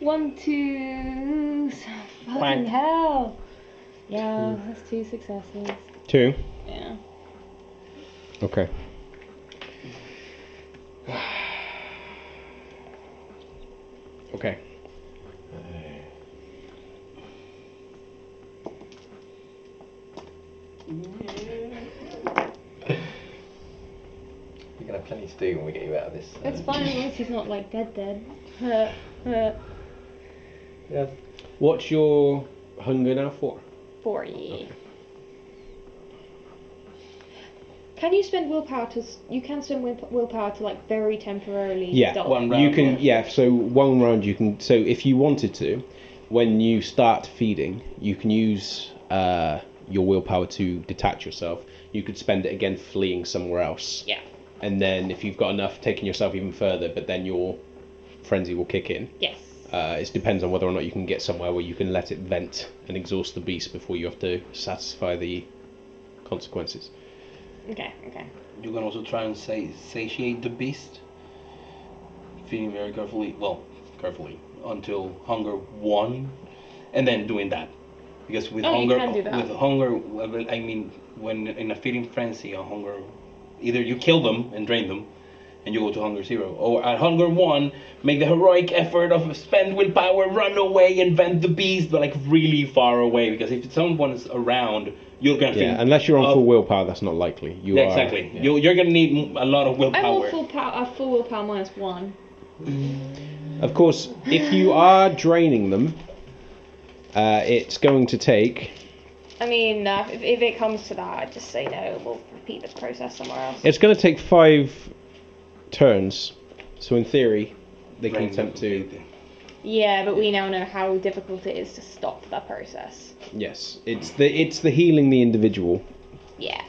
One, two. Fucking hell. Yeah, that's two successes. Two. Yeah. Okay. Okay. Plenty to do when we get you out of this. It's fine as long as he's not like dead dead. Yeah. What's your hunger now for? 40. Can you spend willpower to? You can spend will- willpower to like very temporarily. Yeah, stop. One you can. yeah. Yeah. So one round you can. So if you wanted to, when you start feeding, you can use uh, your willpower to detach yourself. You could spend it again fleeing somewhere else. Yeah. And then if you've got enough, taking yourself even further, but then your frenzy will kick in. Yes. Uh, it depends on whether or not you can get somewhere where you can let it vent and exhaust the beast before you have to satisfy the consequences. Okay. Okay. You can also try and say, satiate the beast, feeding very carefully. Well, carefully until hunger one, and then doing that. Because with Oh, you hunger, can do that. with hunger, I mean, when in a feeding frenzy, a hunger, either you kill them and drain them, and you go to hunger zero, or at hunger one, make the heroic effort of spend willpower, run away, and vent the beast, but like really far away. Because if someone's around, you're gonna Yeah, unless you're on uh, full willpower, that's not likely. You yeah, are exactly. You're, you're gonna need a lot of willpower. I'm willpower. all full power. Uh, full willpower minus one. Of course, if you are draining them, uh, it's going to take. I mean, uh, if, if it comes to that, I'd just say no. We'll repeat this process somewhere else. It's going to take five turns. So in theory, they can Drain attempt to. completely. Yeah, but we now know how difficult it is to stop that process. Yes, it's the it's the healing the individual. Yeah.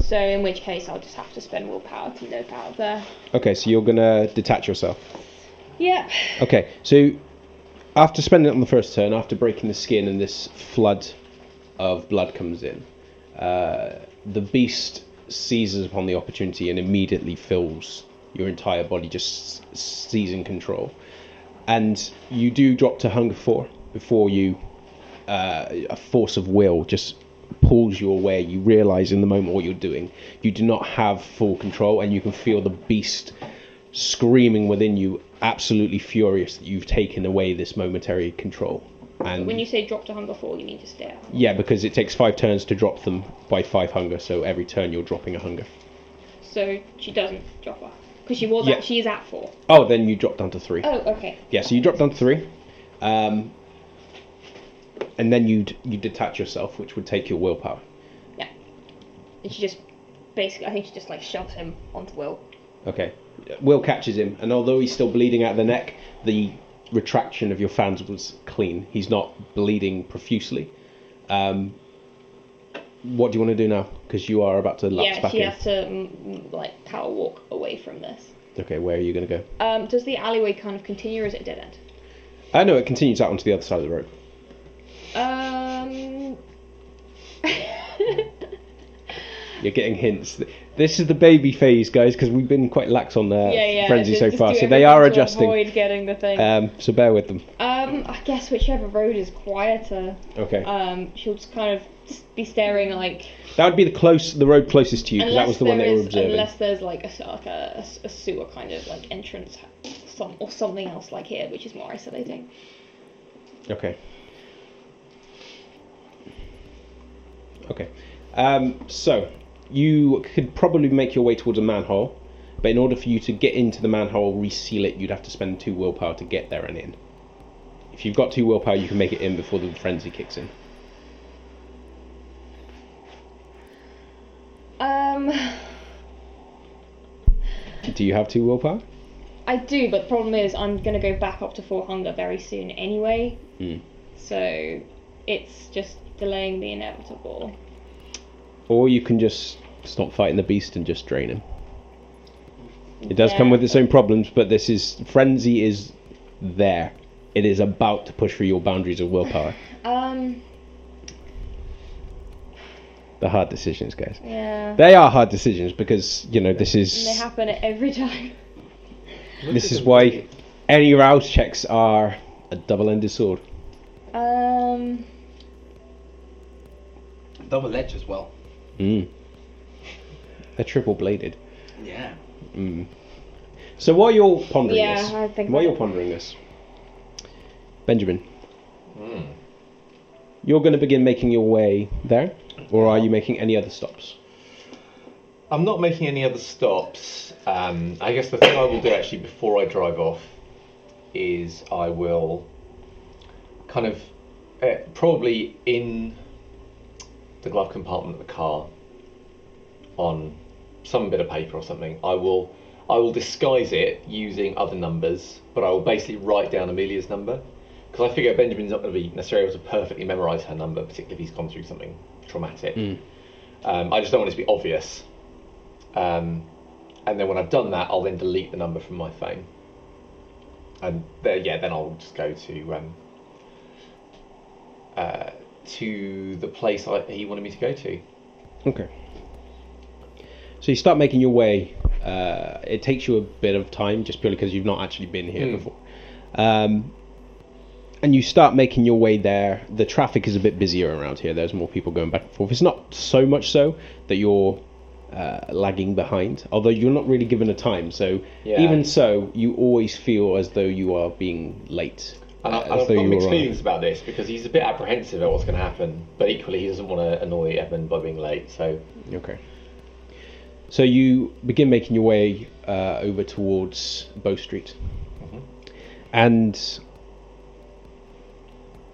So in which case, I'll just have to spend willpower to nope out of there. Okay, so you're gonna detach yourself. Yep. Okay, so after spending it on the first turn, after breaking the skin and this flood of blood comes in, uh, the beast seizes upon the opportunity and immediately fills your entire body, just seizing control. And you do drop to hunger four before you, uh, a force of will just pulls you away. You realize in the moment what you're doing. You do not have full control, and you can feel the beast screaming within you, absolutely furious that you've taken away this momentary control. And When you say drop to hunger four, you mean to stay at hunger. yeah, because it takes five turns to drop them by five hunger, so every turn you're dropping a hunger. So she doesn't drop her because she was Yeah. at, she is at four. Oh, then you drop down to three. Oh, okay. Yeah, so you drop down to three, um, and then you'd you detach yourself, which would take your willpower. Yeah. And she just basically, I think she just like shoves him onto Will. Okay. Will catches him, and although he's still bleeding out of the neck, the retraction of your fans was clean. He's not bleeding profusely. Um, what do you want to do now? Because you are about to lapse yeah, back she in. has to mm, mm, like power walk away from this. Okay, where are you going to go? Um, does the alleyway kind of continue, or is it dead end? I know it continues out onto the other side of the road. Um. *laughs* You're getting hints. This is the baby phase, guys, because we've been quite lax on uh, yeah, yeah. frenzy so far, so they are adjusting. Avoid getting the thing. Um, so bear with them. um, I guess whichever road is quieter. Okay. Um, she'll just kind of be staring like. that would be the close, the road closest to you, because that was the one were observing. Unless there's like a like a, a sewer kind of like entrance, some or something else like here, which is more isolating. Okay. Okay. Um, so, you could probably make your way towards a manhole, but in order for you to get into the manhole, reseal it, you'd have to spend two willpower to get there and in. If you've got two willpower, you can make it in before the frenzy kicks in. Um, Do you have two willpower? I do, but the problem is I'm gonna go back up to four hunger very soon anyway. Hmm. So it's just delaying the inevitable. Or you can just stop fighting the beast and just drain him. It does come with its own problems, but this is frenzy is there. It is about to push through your boundaries of willpower. Um, The hard decisions, guys. yeah. They are hard decisions because you know this And is they happen every time. this is why any rouse checks are a double-ended sword. Um, Double edge as well. Mm. They're triple-bladed. Yeah. Mm. So while you're pondering Yeah, this, I think while that- you're pondering this, Benjamin, Hmm. you're going to begin making your way there, or are you making any other stops? I'm not making any other stops. Um, I guess the thing I will do actually before I drive off is I will kind of uh, probably in the glove compartment of the car on some bit of paper or something, I will I will disguise it using other numbers, but I will basically write down Amelia's number because I figure Benjamin's not going to be necessarily able to perfectly memorise her number, particularly if he's gone through something traumatic. Um, I just don't want it to be obvious. Um, and then when I've done that, I'll then delete the number from my phone. And there, yeah, then I'll just go to um, uh, to the place I, he wanted me to go to. Okay. So you start making your way. Uh, it takes you a bit of time just purely because you've not actually been here Mm. before. Um, and you start making your way there. The traffic is a bit busier around here. There's more people going back and forth. It's not so much so that you're uh, lagging behind, although you're not really given a time. So Yeah. even so, you always feel as though you are being late. And, I, I've though got mixed on- feelings about this because he's a bit apprehensive at what's going to happen, but equally he doesn't want to annoy Edmund by being late. So. Okay. So you begin making your way uh, over towards Bow Street, and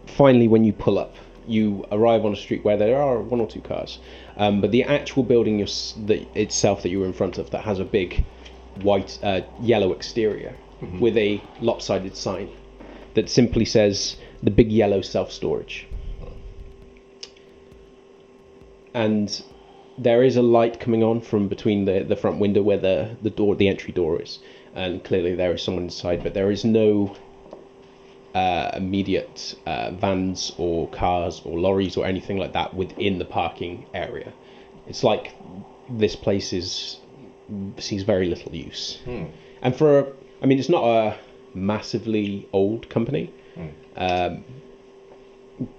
finally, when you pull up, you arrive on a street where there are one or two cars, um, but the actual building that itself that you were in front of that has a big white, uh, yellow exterior with a lopsided sign that simply says the Big Yellow Self Storage. And there is a light coming on from between the, the front window where the, the door the entry door is. And clearly there is someone inside but there is no uh, immediate uh, vans or cars or lorries or anything like that within the parking area. It's like this place is sees very little use. And for a, i mean it's not a massively old company um,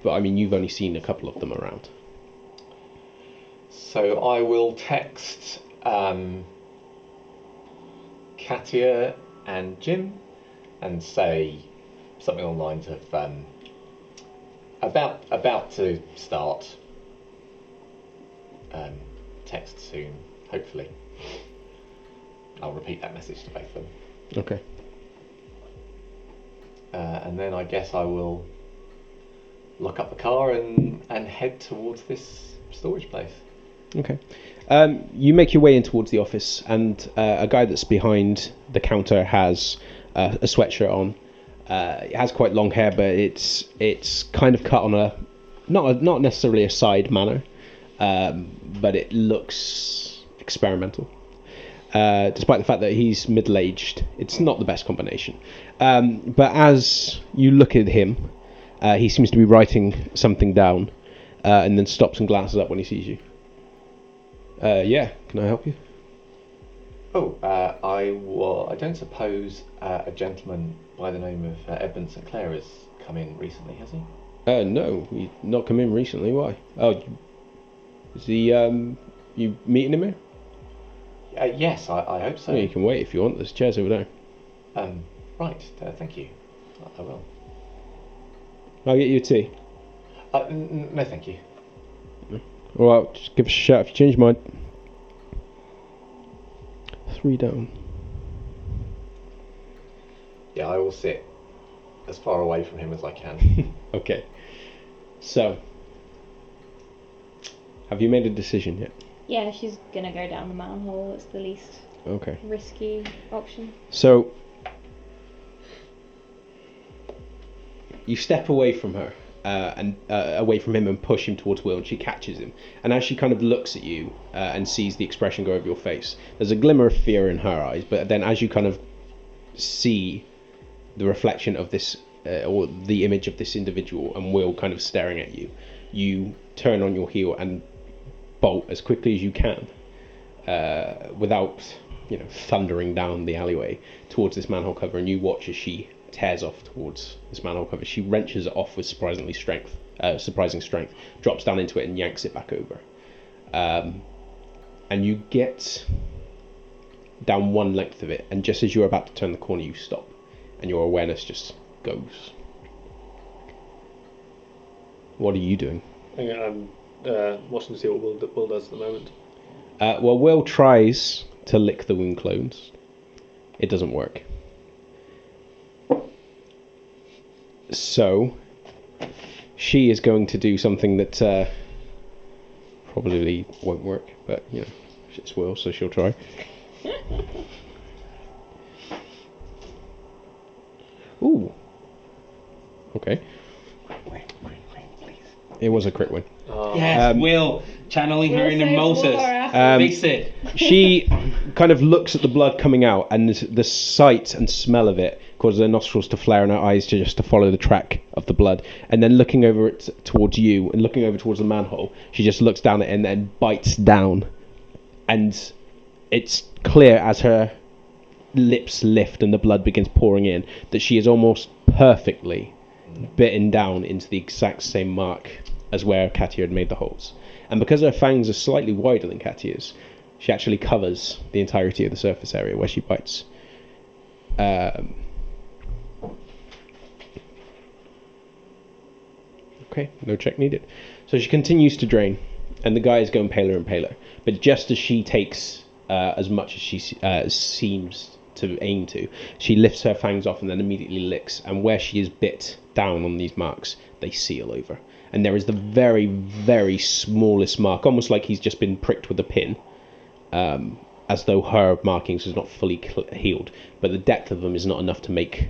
but i mean you've only seen a couple of them around So I will text um, Katia and Jim and say something along the lines of um, about about to start. Um, text soon, hopefully. I'll repeat that message to both of them, okay uh, and then I guess I will lock up the car and and head towards this storage place. Okay. Um, you make your way in towards the office, and uh, a guy that's behind the counter has uh, a sweatshirt on. Uh, it has quite long hair, but it's it's kind of cut on a not a, not necessarily a side manner, um, but it looks experimental. Uh, despite the fact that he's middle aged, it's not the best combination. Um, but as you look at him, uh, he seems to be writing something down, uh, and then stops and glances up when he sees you. Uh, yeah, can I help you? Oh, uh, I wa- I don't suppose uh, a gentleman by the name of uh, Edmund St Clair has come in recently, has he? Uh, no, he's not come in recently. Why? Oh, you- is he, um, you meeting him here? Uh, yes, I, I hope so. Yeah, you can wait if you want. There's chairs over there. Um, right, uh, thank you. I- will. I'll get you a tea. Uh, n- no, thank you. Alright, just give us a shout if you change your mind. Three down. Yeah, I will sit as far away from him as I can. *laughs* Okay. So, have you made a decision yet? Yeah, she's gonna go down the manhole. It's the least Okay. risky option. So you step away from her uh, and uh, away from him and push him towards Will, and she catches him. And as she kind of looks at you uh, and sees the expression go over your face, there's a glimmer of fear in her eyes. But then, as you kind of see the reflection of this uh, or the image of this individual and Will kind of staring at you, you turn on your heel and bolt as quickly as you can uh, without you know thundering down the alleyway towards this manhole cover and you watch as she tears off towards this manhole cover. She wrenches it off with surprisingly strength uh, surprising strength drops down into it and yanks it back over. Um, and you get down one length of it and just as you're about to turn the corner you stop and your awareness just goes. What are you doing? I'm uh, watching to see what Will, Will does at the moment. Uh, well, Will tries to lick the wound clones. It doesn't work. So, she is going to do something that uh, probably won't work, but you know, It's Will, so she'll try. *laughs* Ooh. Okay. It was a crit win. Yes, Um, Will channeling her Will inner Moses. Laura. Um, Fix it. she kind of looks at the blood coming out, and the, the sight and smell of it causes her nostrils to flare and her eyes to just to follow the track of the blood. And then looking over it towards you and looking over towards the manhole, she just looks down it and then bites down. And it's clear as her lips lift and the blood begins pouring in that she is almost perfectly bitten down into the exact same mark as where Katia had made the holes. And because her fangs are slightly wider than Katia's, she actually covers the entirety of the surface area where she bites. Um, okay, no check needed. So she continues to drain, and the guy is going paler and paler. But just as she takes uh, as much as she uh, seems to aim to, she lifts her fangs off and then immediately licks. And where she is bit down on these marks, they seal over. And there is the very, very smallest mark, almost like he's just been pricked with a pin, um, as though her markings is not fully cl- healed. But the depth of them is not enough to make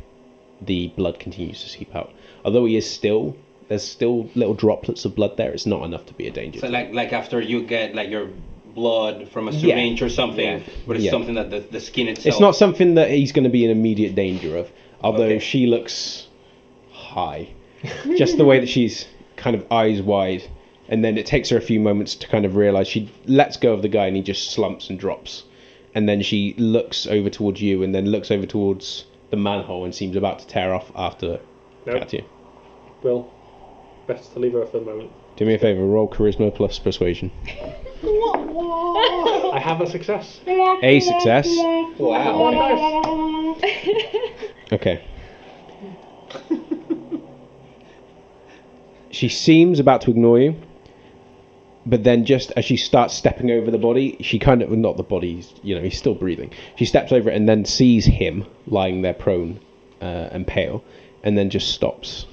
the blood continues to seep out. Although he is still, there's still little droplets of blood there. It's not enough to be a danger. So like like after you get like your blood from a Yeah. syringe or something, Yeah. but it's Yeah. something that the, the skin itself. It's not something that he's going to be in immediate danger of. Although Okay. she looks high, *laughs* just the way that she's kind of eyes wide, and then it takes her a few moments to kind of realize she lets go of the guy and he just slumps and drops, and then she looks over towards you and then looks over towards the manhole and seems about to tear off after Nope. Katia. Well, best to leave her for the moment. Do me a favor, roll charisma plus persuasion. *laughs* I have a success. A success. Wow. Okay. She seems about to ignore you, but then just as she starts stepping over the body, she kind of not the body, you know, he's still breathing. She steps over it and then sees him lying there prone uh, and pale, and then just stops.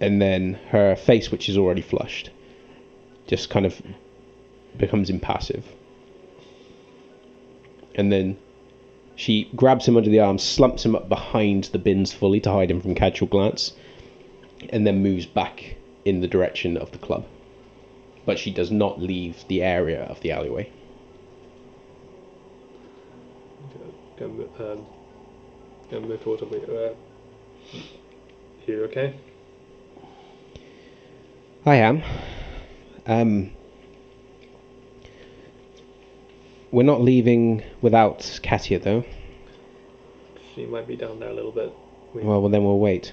And then her face, which is already flushed, just kind of becomes impassive. And then she grabs him under the arm, slumps him up behind the bins fully to hide him from casual glance, and then moves back in the direction of the club. But she does not leave the area of the alleyway. Go, um, go move towards. Uh, you okay? I am. Um, we're not leaving without Katia, though. She might be down there a little bit. We, Well, well, then we'll wait.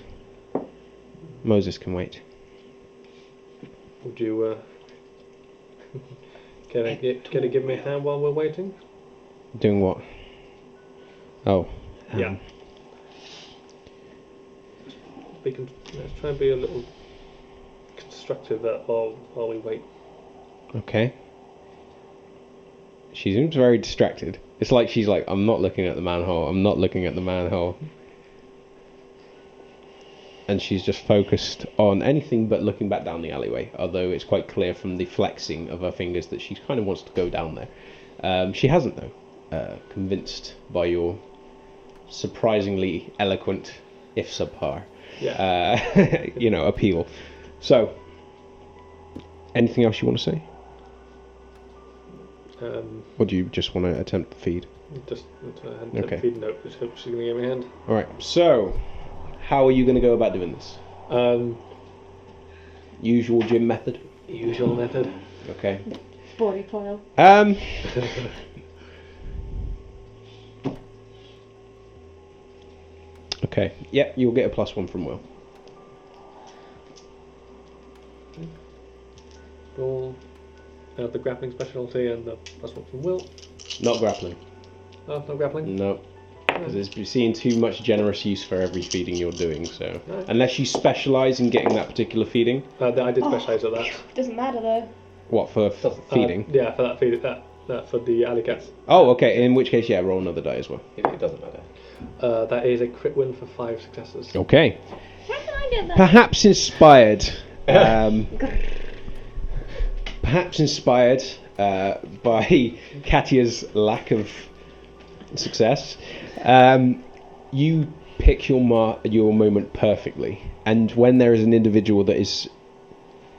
Moses can wait. would you uh, *laughs* can I get, can I give me a hand while we're waiting? Doing what? Oh. um, Yeah. We can let's try and be a little constructive while while we wait. Okay. She seems very distracted. It's like she's like, I'm not looking at the manhole. I'm not looking at the manhole. And she's just focused on anything but looking back down the alleyway. Although it's quite clear from the flexing of her fingers that she kind of wants to go down there. Um, she hasn't though. Uh, convinced by your surprisingly eloquent, if subpar, Yeah. uh, *laughs* you know, appeal. So, anything else you want to say? um, Or do you just want to attempt the feed? just hand Okay. feed note. Just hope she's gonna give me a hand. All right. So, how are you going to go about doing this? Um, Usual Jim method. usual method. Okay. Body pile. Um. Okay. Yep. You'll get a plus one from Will. Roll uh, the grappling specialty and the plus one from Will. Not grappling. Oh, no grappling. No. Because it's you're seeing too much generous use for every feeding you're doing. So Right. unless you specialize in getting that particular feeding, Uh, I did specialise at that. Doesn't matter though. what for f- Uh, feeding? yeah, for that feed that, that for the alley cats. Oh, okay. In which case, yeah, roll another die as well. It, it doesn't matter. Uh, that is a crit win for five successes. Okay. How can I get that? Perhaps inspired. *laughs* Um, perhaps inspired uh, by *laughs* Katya's lack of success. Um, you pick your mar- your moment perfectly, and when there is an individual that is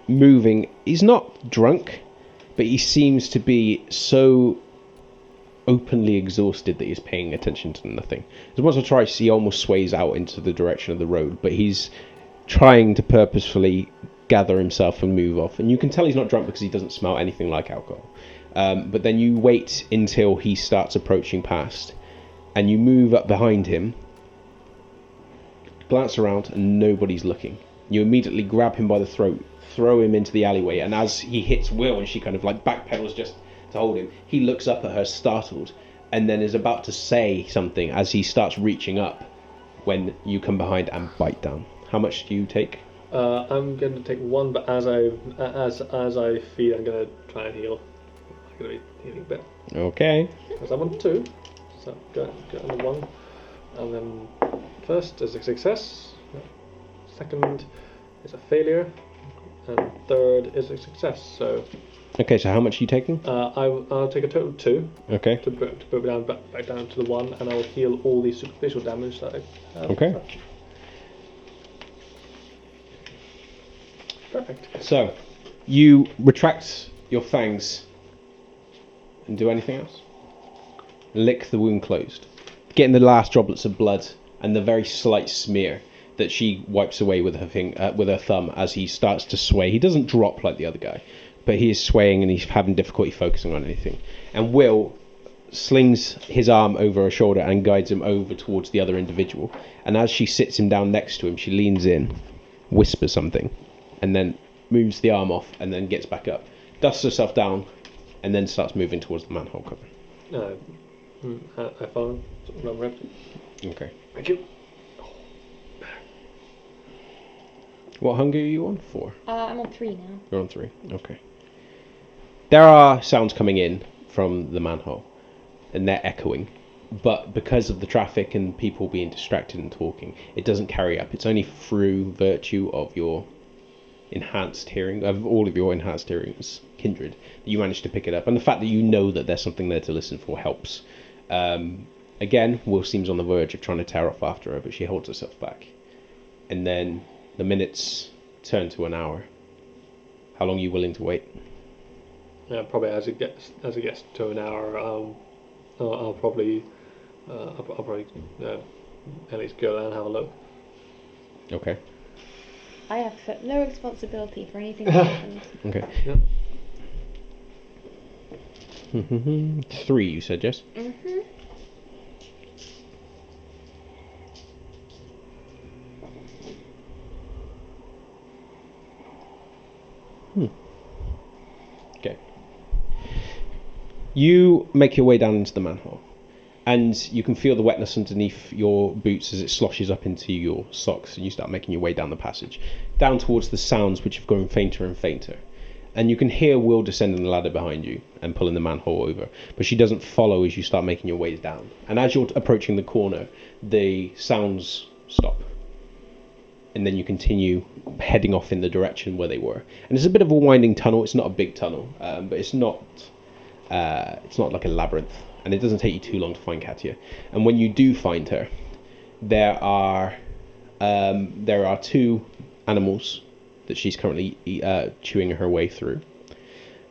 moving, he's not drunk, but he seems to be so openly exhausted that he's paying attention to nothing. As once or twice, he almost sways out into the direction of the road, but he's trying to purposefully gather himself and move off. And you can tell he's not drunk because he doesn't smell anything like alcohol. Um, but then you wait until he starts approaching past, and you move up behind him, glance around, and nobody's looking. You immediately grab him by the throat, throw him into the alleyway, and as he hits Will and she kind of like backpedals just to hold him, he looks up at her startled, and then is about to say something as he starts reaching up when you come behind and bite down. How much do you take? Uh, I'm going to take one, but as I as as I feed, I'm going to try and heal. I'm going to be healing a bit Okay. because I want two. So go go on the one, and then first is a success. Second is a failure, and third is a success. So Okay, so how much are you taking? uh, I will take a total of two Okay. to put to put down back, back down to the one, and I will heal all the superficial damage that I have. Okay. Perfect. So, you retract your fangs and do anything else? Lick the wound closed, getting the last droplets of blood and the very slight smear that she wipes away with her fing- uh, with her thumb as he starts to sway. He doesn't drop like the other guy, but he is swaying and he's having difficulty focusing on anything. And Will slings his arm over her shoulder and guides him over towards the other individual. And as she sits him down next to him, she leans in, whispers something, and then moves the arm off and then gets back up, dusts herself down, and then starts moving towards the manhole cover. Uh, mm, I, I follow. No, right. Okay. Thank you. What hunger are you on? Four. Uh, I'm on three now. You're on three. Okay. There are sounds coming in from the manhole, and they're echoing. But because of the traffic and people being distracted and talking, it doesn't carry up. It's only through virtue of your enhanced hearing, of all of your enhanced hearings, kindred, that you manage to pick it up. And the fact that you know that there's something there to listen for helps. Um, again, Will seems on the verge of trying to tear off after her, but she holds herself back. And then the minutes turn to an hour. How long are you willing to wait? Yeah, probably as it gets as it gets to an hour, um, I'll, I'll probably uh, I'll, I'll probably uh, at least go down and have a look. Okay. I have no responsibility for anything that *laughs* happens. Okay. Yep. *laughs* Three, you said, yes? hmm Okay. You make your way down into the manhole, and you can feel the wetness underneath your boots as it sloshes up into your socks, and you start making your way down the passage, down towards the sounds which have grown fainter and fainter. And you can hear Will descending the ladder behind you and pulling the manhole over, but she doesn't follow as you start making your way down. And as you're approaching the corner, the sounds stop and then you continue heading off in the direction where they were. And it's a bit of a winding tunnel. It's not a big tunnel, um, but it's not uh, it's not like a labyrinth, and it doesn't take you too long to find Katya. And when you do find her, there are um, there are two animals that she's currently uh, chewing her way through.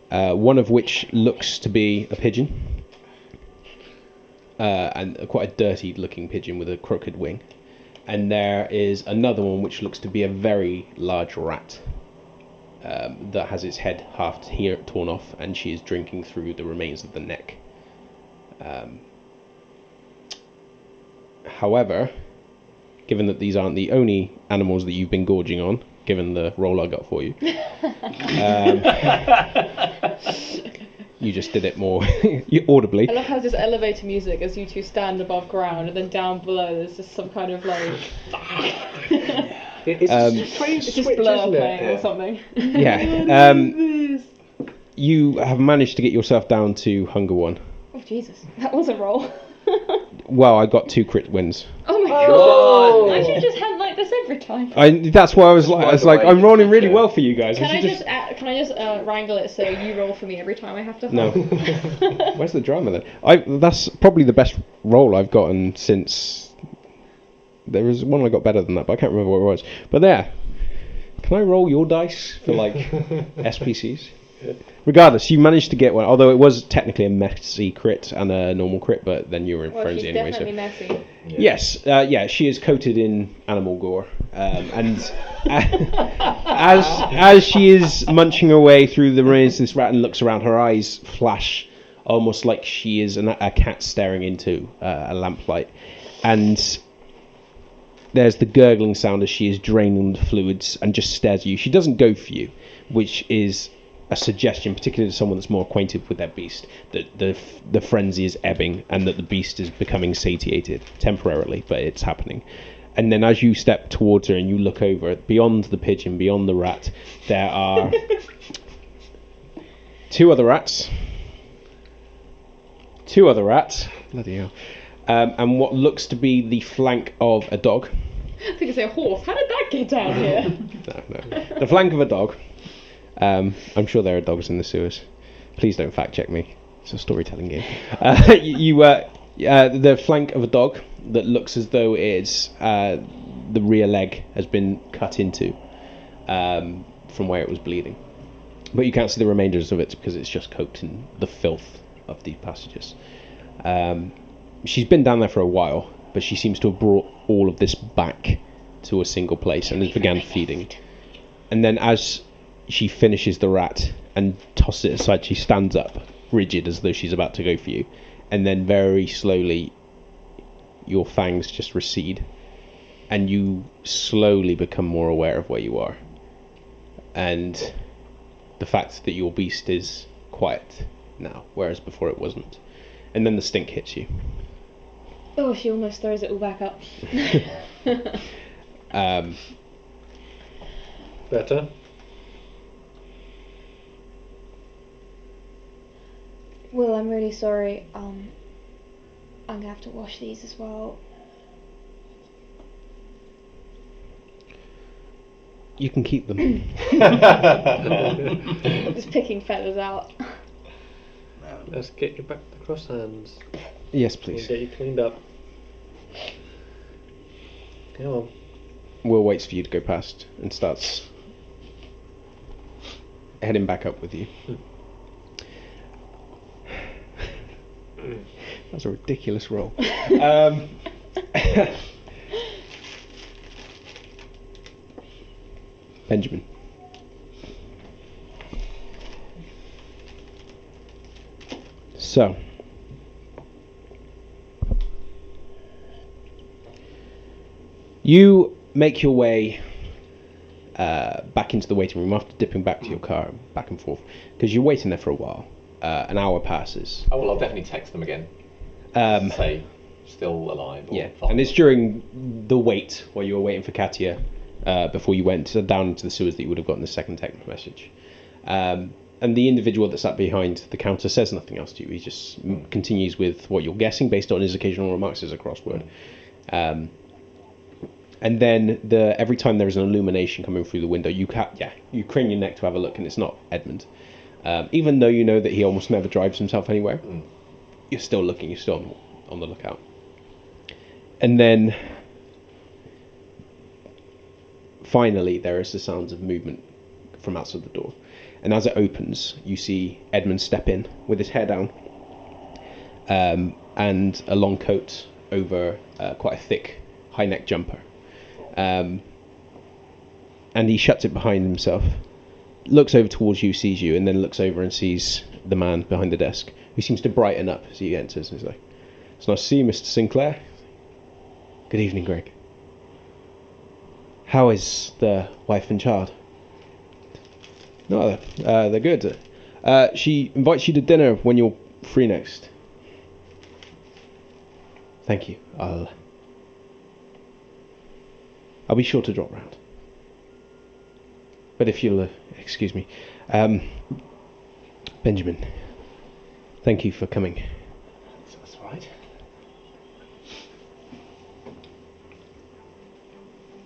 Uh, one of which looks to be a pigeon, uh, and quite a dirty-looking pigeon with a crooked wing and there is another one which looks to be a very large rat um, that has its head half torn off, and she is drinking through the remains of the neck. Um, however, given that these aren't the only animals that you've been gorging on, given the role I got for you, um, you just did it more *laughs* audibly. I love how there's elevator music as you two stand above ground, and then down below there's just some kind of like it's Um, a strange it's just switch, blur isn't playing it? or something. Yeah. *laughs* Um, you have managed to get yourself down to hunger one. Oh Jesus, *laughs* that was a roll. *laughs* Well, I got two crit wins. oh my Oh. god! I should just had like like this every time. I, that's why I was like, I was like, I'm rolling really well for you guys. Can I should just uh, can I just uh, wrangle it so you roll for me every time I have to? No. *laughs* Where's the drama then? I that's probably the best roll I've gotten since. There was one I got better than that, but I can't remember what it was. But there, can I roll your dice for like NPCs? Regardless, you managed to get one, although it was technically a messy crit and a normal crit, but then you were in well, frenzy she's anyway. So. definitely messy. Yes, uh, yeah, she is coated in animal gore, um, and *laughs* as as she is munching her way through the remains, this rat and looks around. Her eyes flash, almost like she is an, a cat staring into uh, a lamplight, and there's the gurgling sound as she is draining the fluids and just stares at you. She doesn't go for you, which is a suggestion, particularly to someone that's more acquainted with their beast, that the the frenzy is ebbing and that the beast is becoming satiated temporarily, but it's happening. And then as you step towards her and you look over, beyond the pigeon, beyond the rat, there are *laughs* two other rats. Two other rats. Bloody hell. Um, and what looks to be the flank of a dog. I think it's a horse. How did that get down here? *laughs* No, no. The flank of a dog. Um, I'm sure there are dogs in the sewers. Please don't fact check me. It's a storytelling game. Uh, *laughs* you, you uh, uh, the flank of a dog that looks as though it's uh, the rear leg has been cut into um, from where it was bleeding, but you can't see the remainders of it because it's just coated in the filth of the passages. Um, she's been down there for a while, but she seems to have brought all of this back to a single place and has began feeding. And then as she finishes the rat and tosses it aside, she stands up, rigid as though she's about to go for you. And then very slowly, your fangs just recede, and you slowly become more aware of where you are. And the fact that your beast is quiet now, whereas before it wasn't. And then the stink hits you. Oh, she almost throws it all back up. *laughs* *laughs* Um, Better. Will, I'm really sorry. Um, I'm gonna have to wash these as well. you can keep them. *laughs* *laughs* Just picking feathers out. Let's get you back to the cross hands. yes, We'll please. get you cleaned up. Come on. Will waits for you to go past and starts heading back up with you. That's a ridiculous roll. *laughs* um, Benjamin. So. You make your way uh, back into the waiting room after dipping back to your car, back and forth, because you're waiting there for a while. Uh, an hour passes. oh well, I'll definitely text them again. Um, Say still alive. Or yeah, fine. and it's during the wait while you were waiting for Katia uh, before you went down into the sewers that you would have gotten the second text message. Um, and the individual that sat behind the counter says nothing else to you. He just m- continues with what you're guessing based on his occasional remarks as a crossword. Um, and then the every time there is an illumination coming through the window, you ca- yeah you crane your neck to have a look, and it's not Edmund. Um, even though you know that he almost never drives himself anywhere, you're still looking. You're still on, on the lookout. And then finally, there is the sounds of movement from outside the door. And as it opens, you see Edmund step in with his hair down um, and a long coat over uh, quite a thick high neck jumper. Um, and he shuts it behind himself, looks over towards you, sees you, and then looks over and sees the man behind the desk, who seems to brighten up as he enters. And he's like, It's nice to see you, Mr. Sinclair. Good evening, Greg. How is the wife and child? No, uh, they're good. Uh, she invites you to dinner when you're free next. Thank you. I'll. I'll be sure to drop round. But if you'll uh, excuse me, um, Benjamin, thank you for coming. That's right.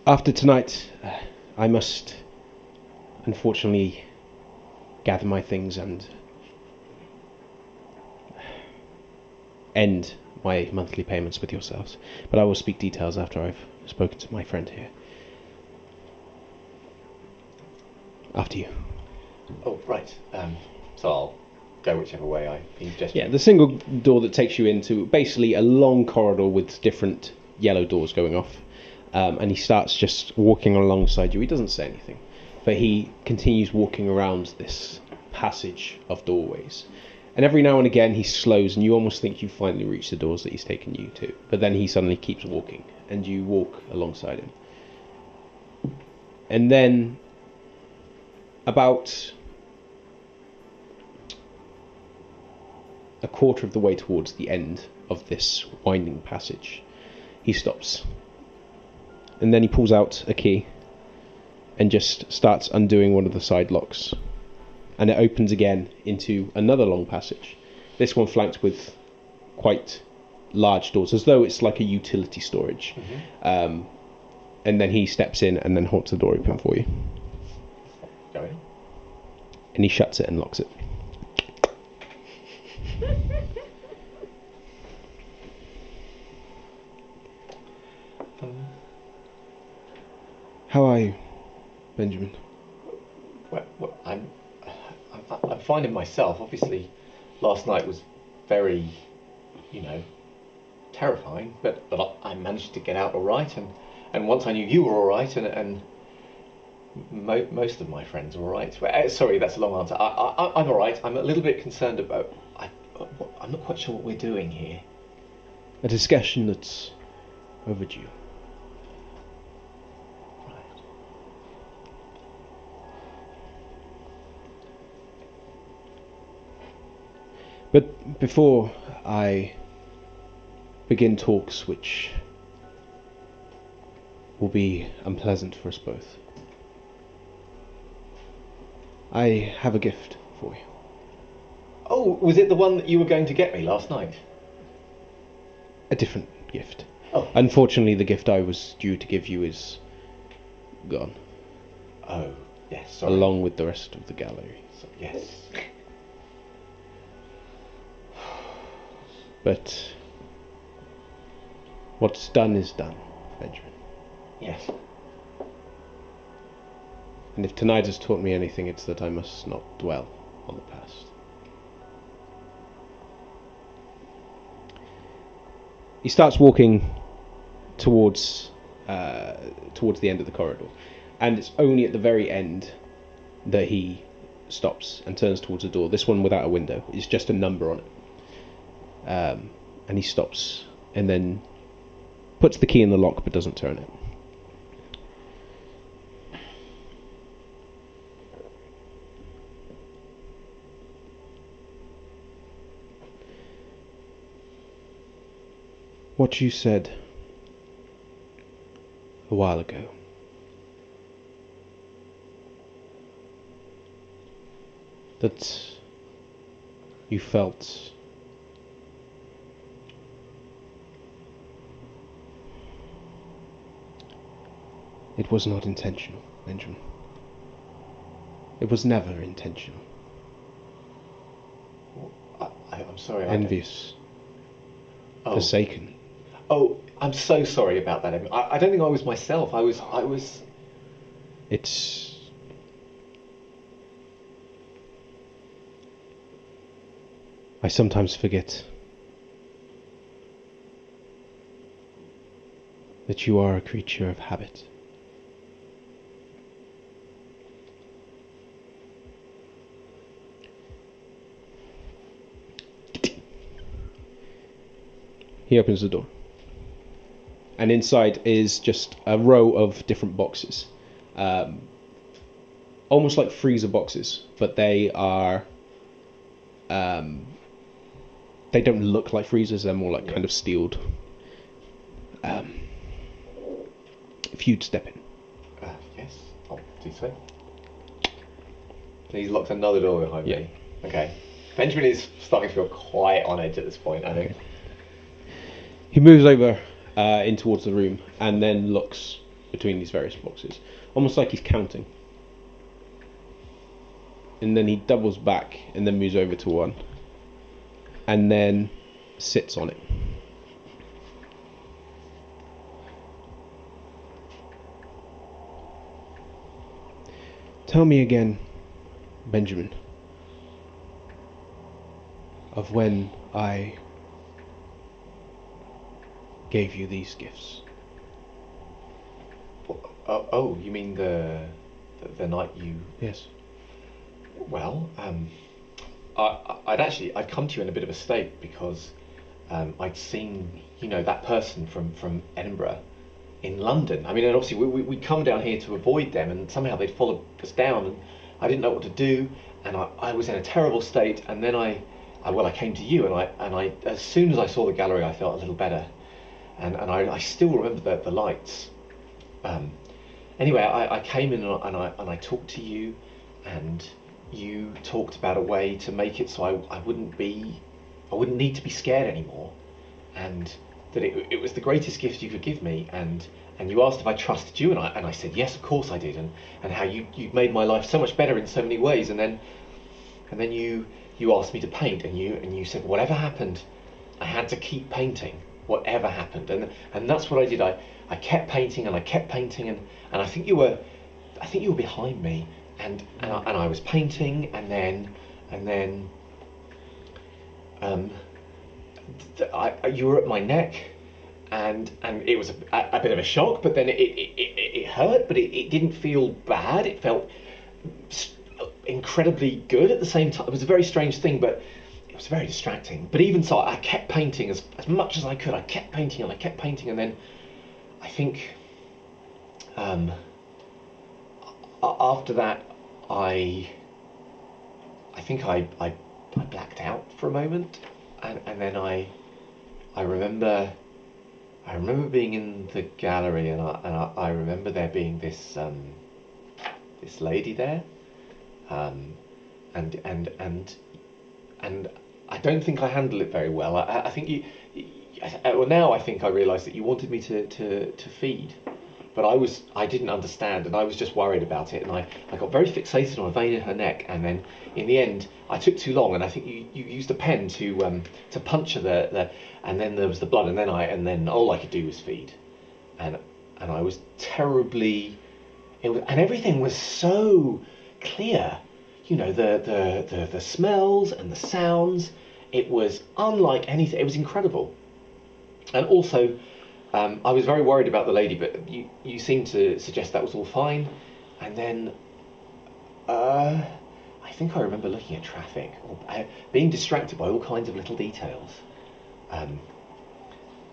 After tonight, uh, I must unfortunately gather my things and end my monthly payments with yourselves. But I will speak details after I've spoken to my friend here. After you. Oh, right. Um, so I'll go whichever way I gesturing. Yeah, the single door that takes you into basically a long corridor with different yellow doors going off. Um, and he starts just walking alongside you. He doesn't say anything, but he continues walking around this passage of doorways. And every now and again he slows, and you almost think you finally reach the doors that he's taken you to. But then he suddenly keeps walking, and you walk alongside him. And then, about a quarter of the way towards the end of this winding passage, he stops. And then he pulls out a key and just starts undoing one of the side locks. And it opens again into another long passage. This one flanked with quite large doors, as though it's like a utility storage. Um, and then he steps in and then holds the door open for you. Go in. And he shuts it and locks it. *laughs* How are you, Benjamin? Well, well, I'm, I'm, I'm finding myself. Obviously, last night was very, you know, terrifying. But but I, I managed to get out all right, and and once I knew you were all right, and and mo- most of my friends are all right. Well, uh, sorry, that's a long answer. I, I'm all right. I'm a little bit concerned about. I, I'm not quite sure what we're doing here. A discussion that's overdue. But before I begin talks which will be unpleasant for us both, I have a gift for you. Oh, was it the one that you were going to get me last night? A different gift. Oh. Unfortunately, the gift I was due to give you is gone, Oh, yes. Sorry. along with the rest of the gallery. So- yes. *sighs* But what's done is done, Benjamin. Yes. And if tonight has taught me anything, it's that I must not dwell on the past. He starts walking towards uh, towards the end of the corridor, and it's only at the very end that he stops and turns towards a door. This one without a window. It's just a number on it. Um, and he stops and then puts the key in the lock but doesn't turn it. What you said a while ago. That you felt it was not intentional, Benjamin. It was never intentional. I, I'm sorry. I Envious, Oh. forsaken. Oh, I'm so sorry about that. I, I don't think I was myself. I was. I was. It's. I sometimes forget that you are a creature of habit. He opens the door. And inside is just a row of different boxes. Um, almost like freezer boxes, but they are. Um, they don't look like freezers, they're more like kind of steeled. Um, if you'd step in. Uh, yes, I'll do so. He's locked another door behind Yeah. me. Okay. Benjamin is starting to feel quite on edge at this point. I think. He moves over uh, in towards the room and then looks between these various boxes, almost like he's counting. And then he doubles back and then moves over to one, and then sits on it. Tell me again, Benjamin, of when I gave you these gifts. Oh, oh, you mean the, the the night you? Yes. Well, um, I, I'd actually I'd come to you in a bit of a state because um, I'd seen you know that person from from Edinburgh in London. I mean, and obviously we we we'd come down here to avoid them, and somehow they'd followed us down, and I didn't know what to do, and I, I was in a terrible state, and then I, I well I came to you, and I and I as soon as I saw the gallery, I felt a little better, and and I, I still remember the the lights. Um, anyway, I, I came in and I, and I talked to you, and you talked about a way to make it so I, I wouldn't be, I wouldn't need to be scared anymore, and that it, it was the greatest gift you could give me, and and you asked if I trusted you, and I and I said yes, of course I did, and and how you you made my life so much better in so many ways, and then and then you you asked me to paint, and you and you said whatever happened, I had to keep painting, whatever happened, and and that's what I did. I I kept painting and I kept painting, and and I think you were, I think you were behind me, and and I, and I was painting, and then and then. Um, I, you were at my neck, and and it was a, a, bit of a shock, but then it it, it, it hurt, but it, it didn't feel bad. It felt incredibly good at the same time. It was a very strange thing, but was very distracting. But even so, I kept painting as, as much as I could. I kept painting and I kept painting, and then I think um, after that, I I think I, I I blacked out for a moment, and and then I I remember I remember being in the gallery, and I and I, I remember there being this um, this lady there, um, and and and and I don't think I handled it very well. I, I think you, you well now I think I realise that you wanted me to, to, to feed, but I was I didn't understand and I was just worried about it and I, I got very fixated on a vein in her neck and then in the end I took too long and I think you, you used a pen to um, to puncture the, the and then there was the blood and then I and then all I could do was feed, and and I was terribly, it was, and everything was so clear you know the, the the the smells and the sounds. It was unlike anything it was incredible. And also um, I was very worried about the lady but you you seemed to suggest that was all fine. And then uh, I think I remember looking at traffic or uh, being distracted by all kinds of little details. Um,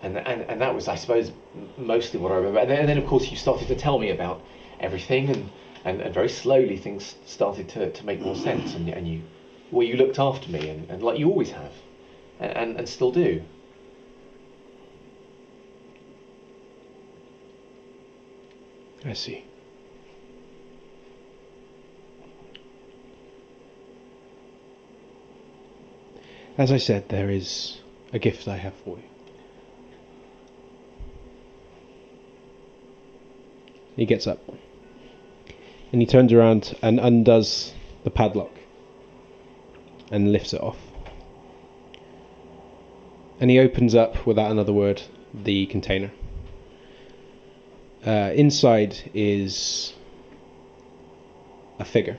and, and and that was I suppose mostly what I remember. And then, and then of course you started to tell me about everything and and, and very slowly things started to, to make more sense and, and you well you looked after me and, and like you always have and, and, and still do I see. As I said, there is a gift I have for you. He gets up and he turns around and undoes the padlock and lifts it off. And he opens up, without another word, the container. Uh, inside is a figure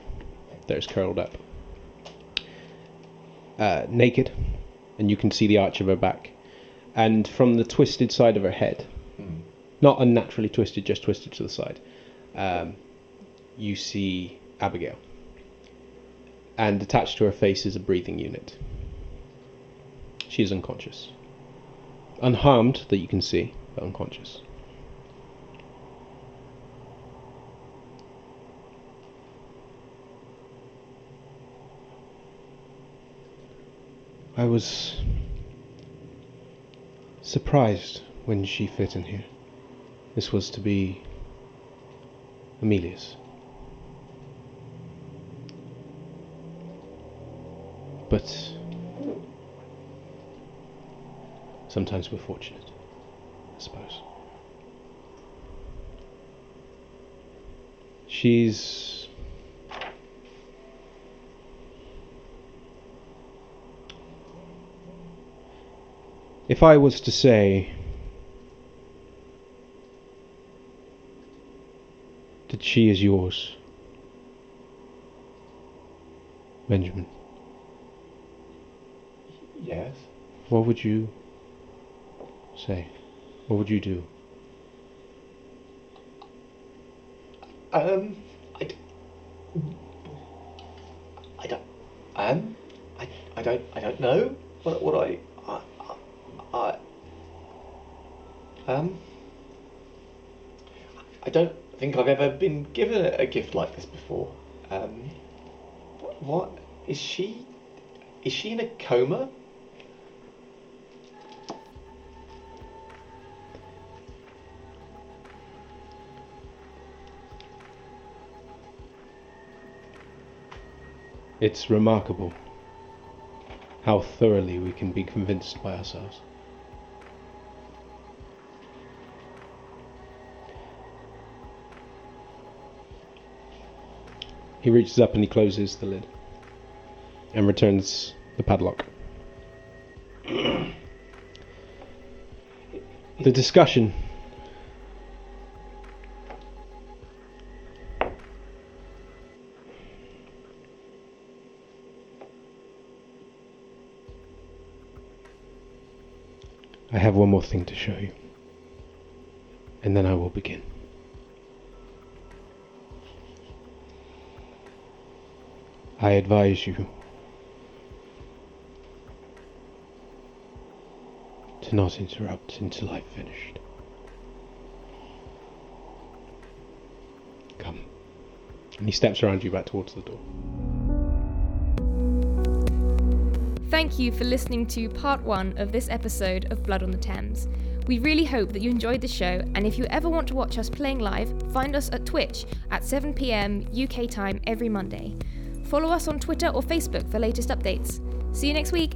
that is curled up, uh, naked, and you can see the arch of her back. And from the twisted side of her head, Mm. not unnaturally twisted, just twisted to the side, um, you see Abigail. And attached to her face is a breathing unit. She is unconscious. Unharmed, that you can see, but unconscious. I was surprised when she fit in here. This was to be Amelia's. But sometimes we're fortunate, I suppose. She's. If I was to say that she is yours, Benjamin, Yes. what would you say? What would you do? Um, I, d- I don't, um, I, I don't, I don't know what, what I, I, I, I, um, I don't think I've ever been given a, a gift like this before. Um, what, what is she? Is she in a coma? It's remarkable how thoroughly we can be convinced by ourselves. He reaches up and he closes the lid and returns the padlock. *clears throat* the discussion I have one more thing to show you. And then I will begin. I advise you to not interrupt until I've finished. Come. And he steps around you back towards the door. Thank you for listening to part one of this episode of Blood on the Thames. We really hope that you enjoyed the show, and if you ever want to watch us playing live, find us at Twitch at 7pm UK time every Monday. Follow us on Twitter or Facebook for latest updates. See you next week!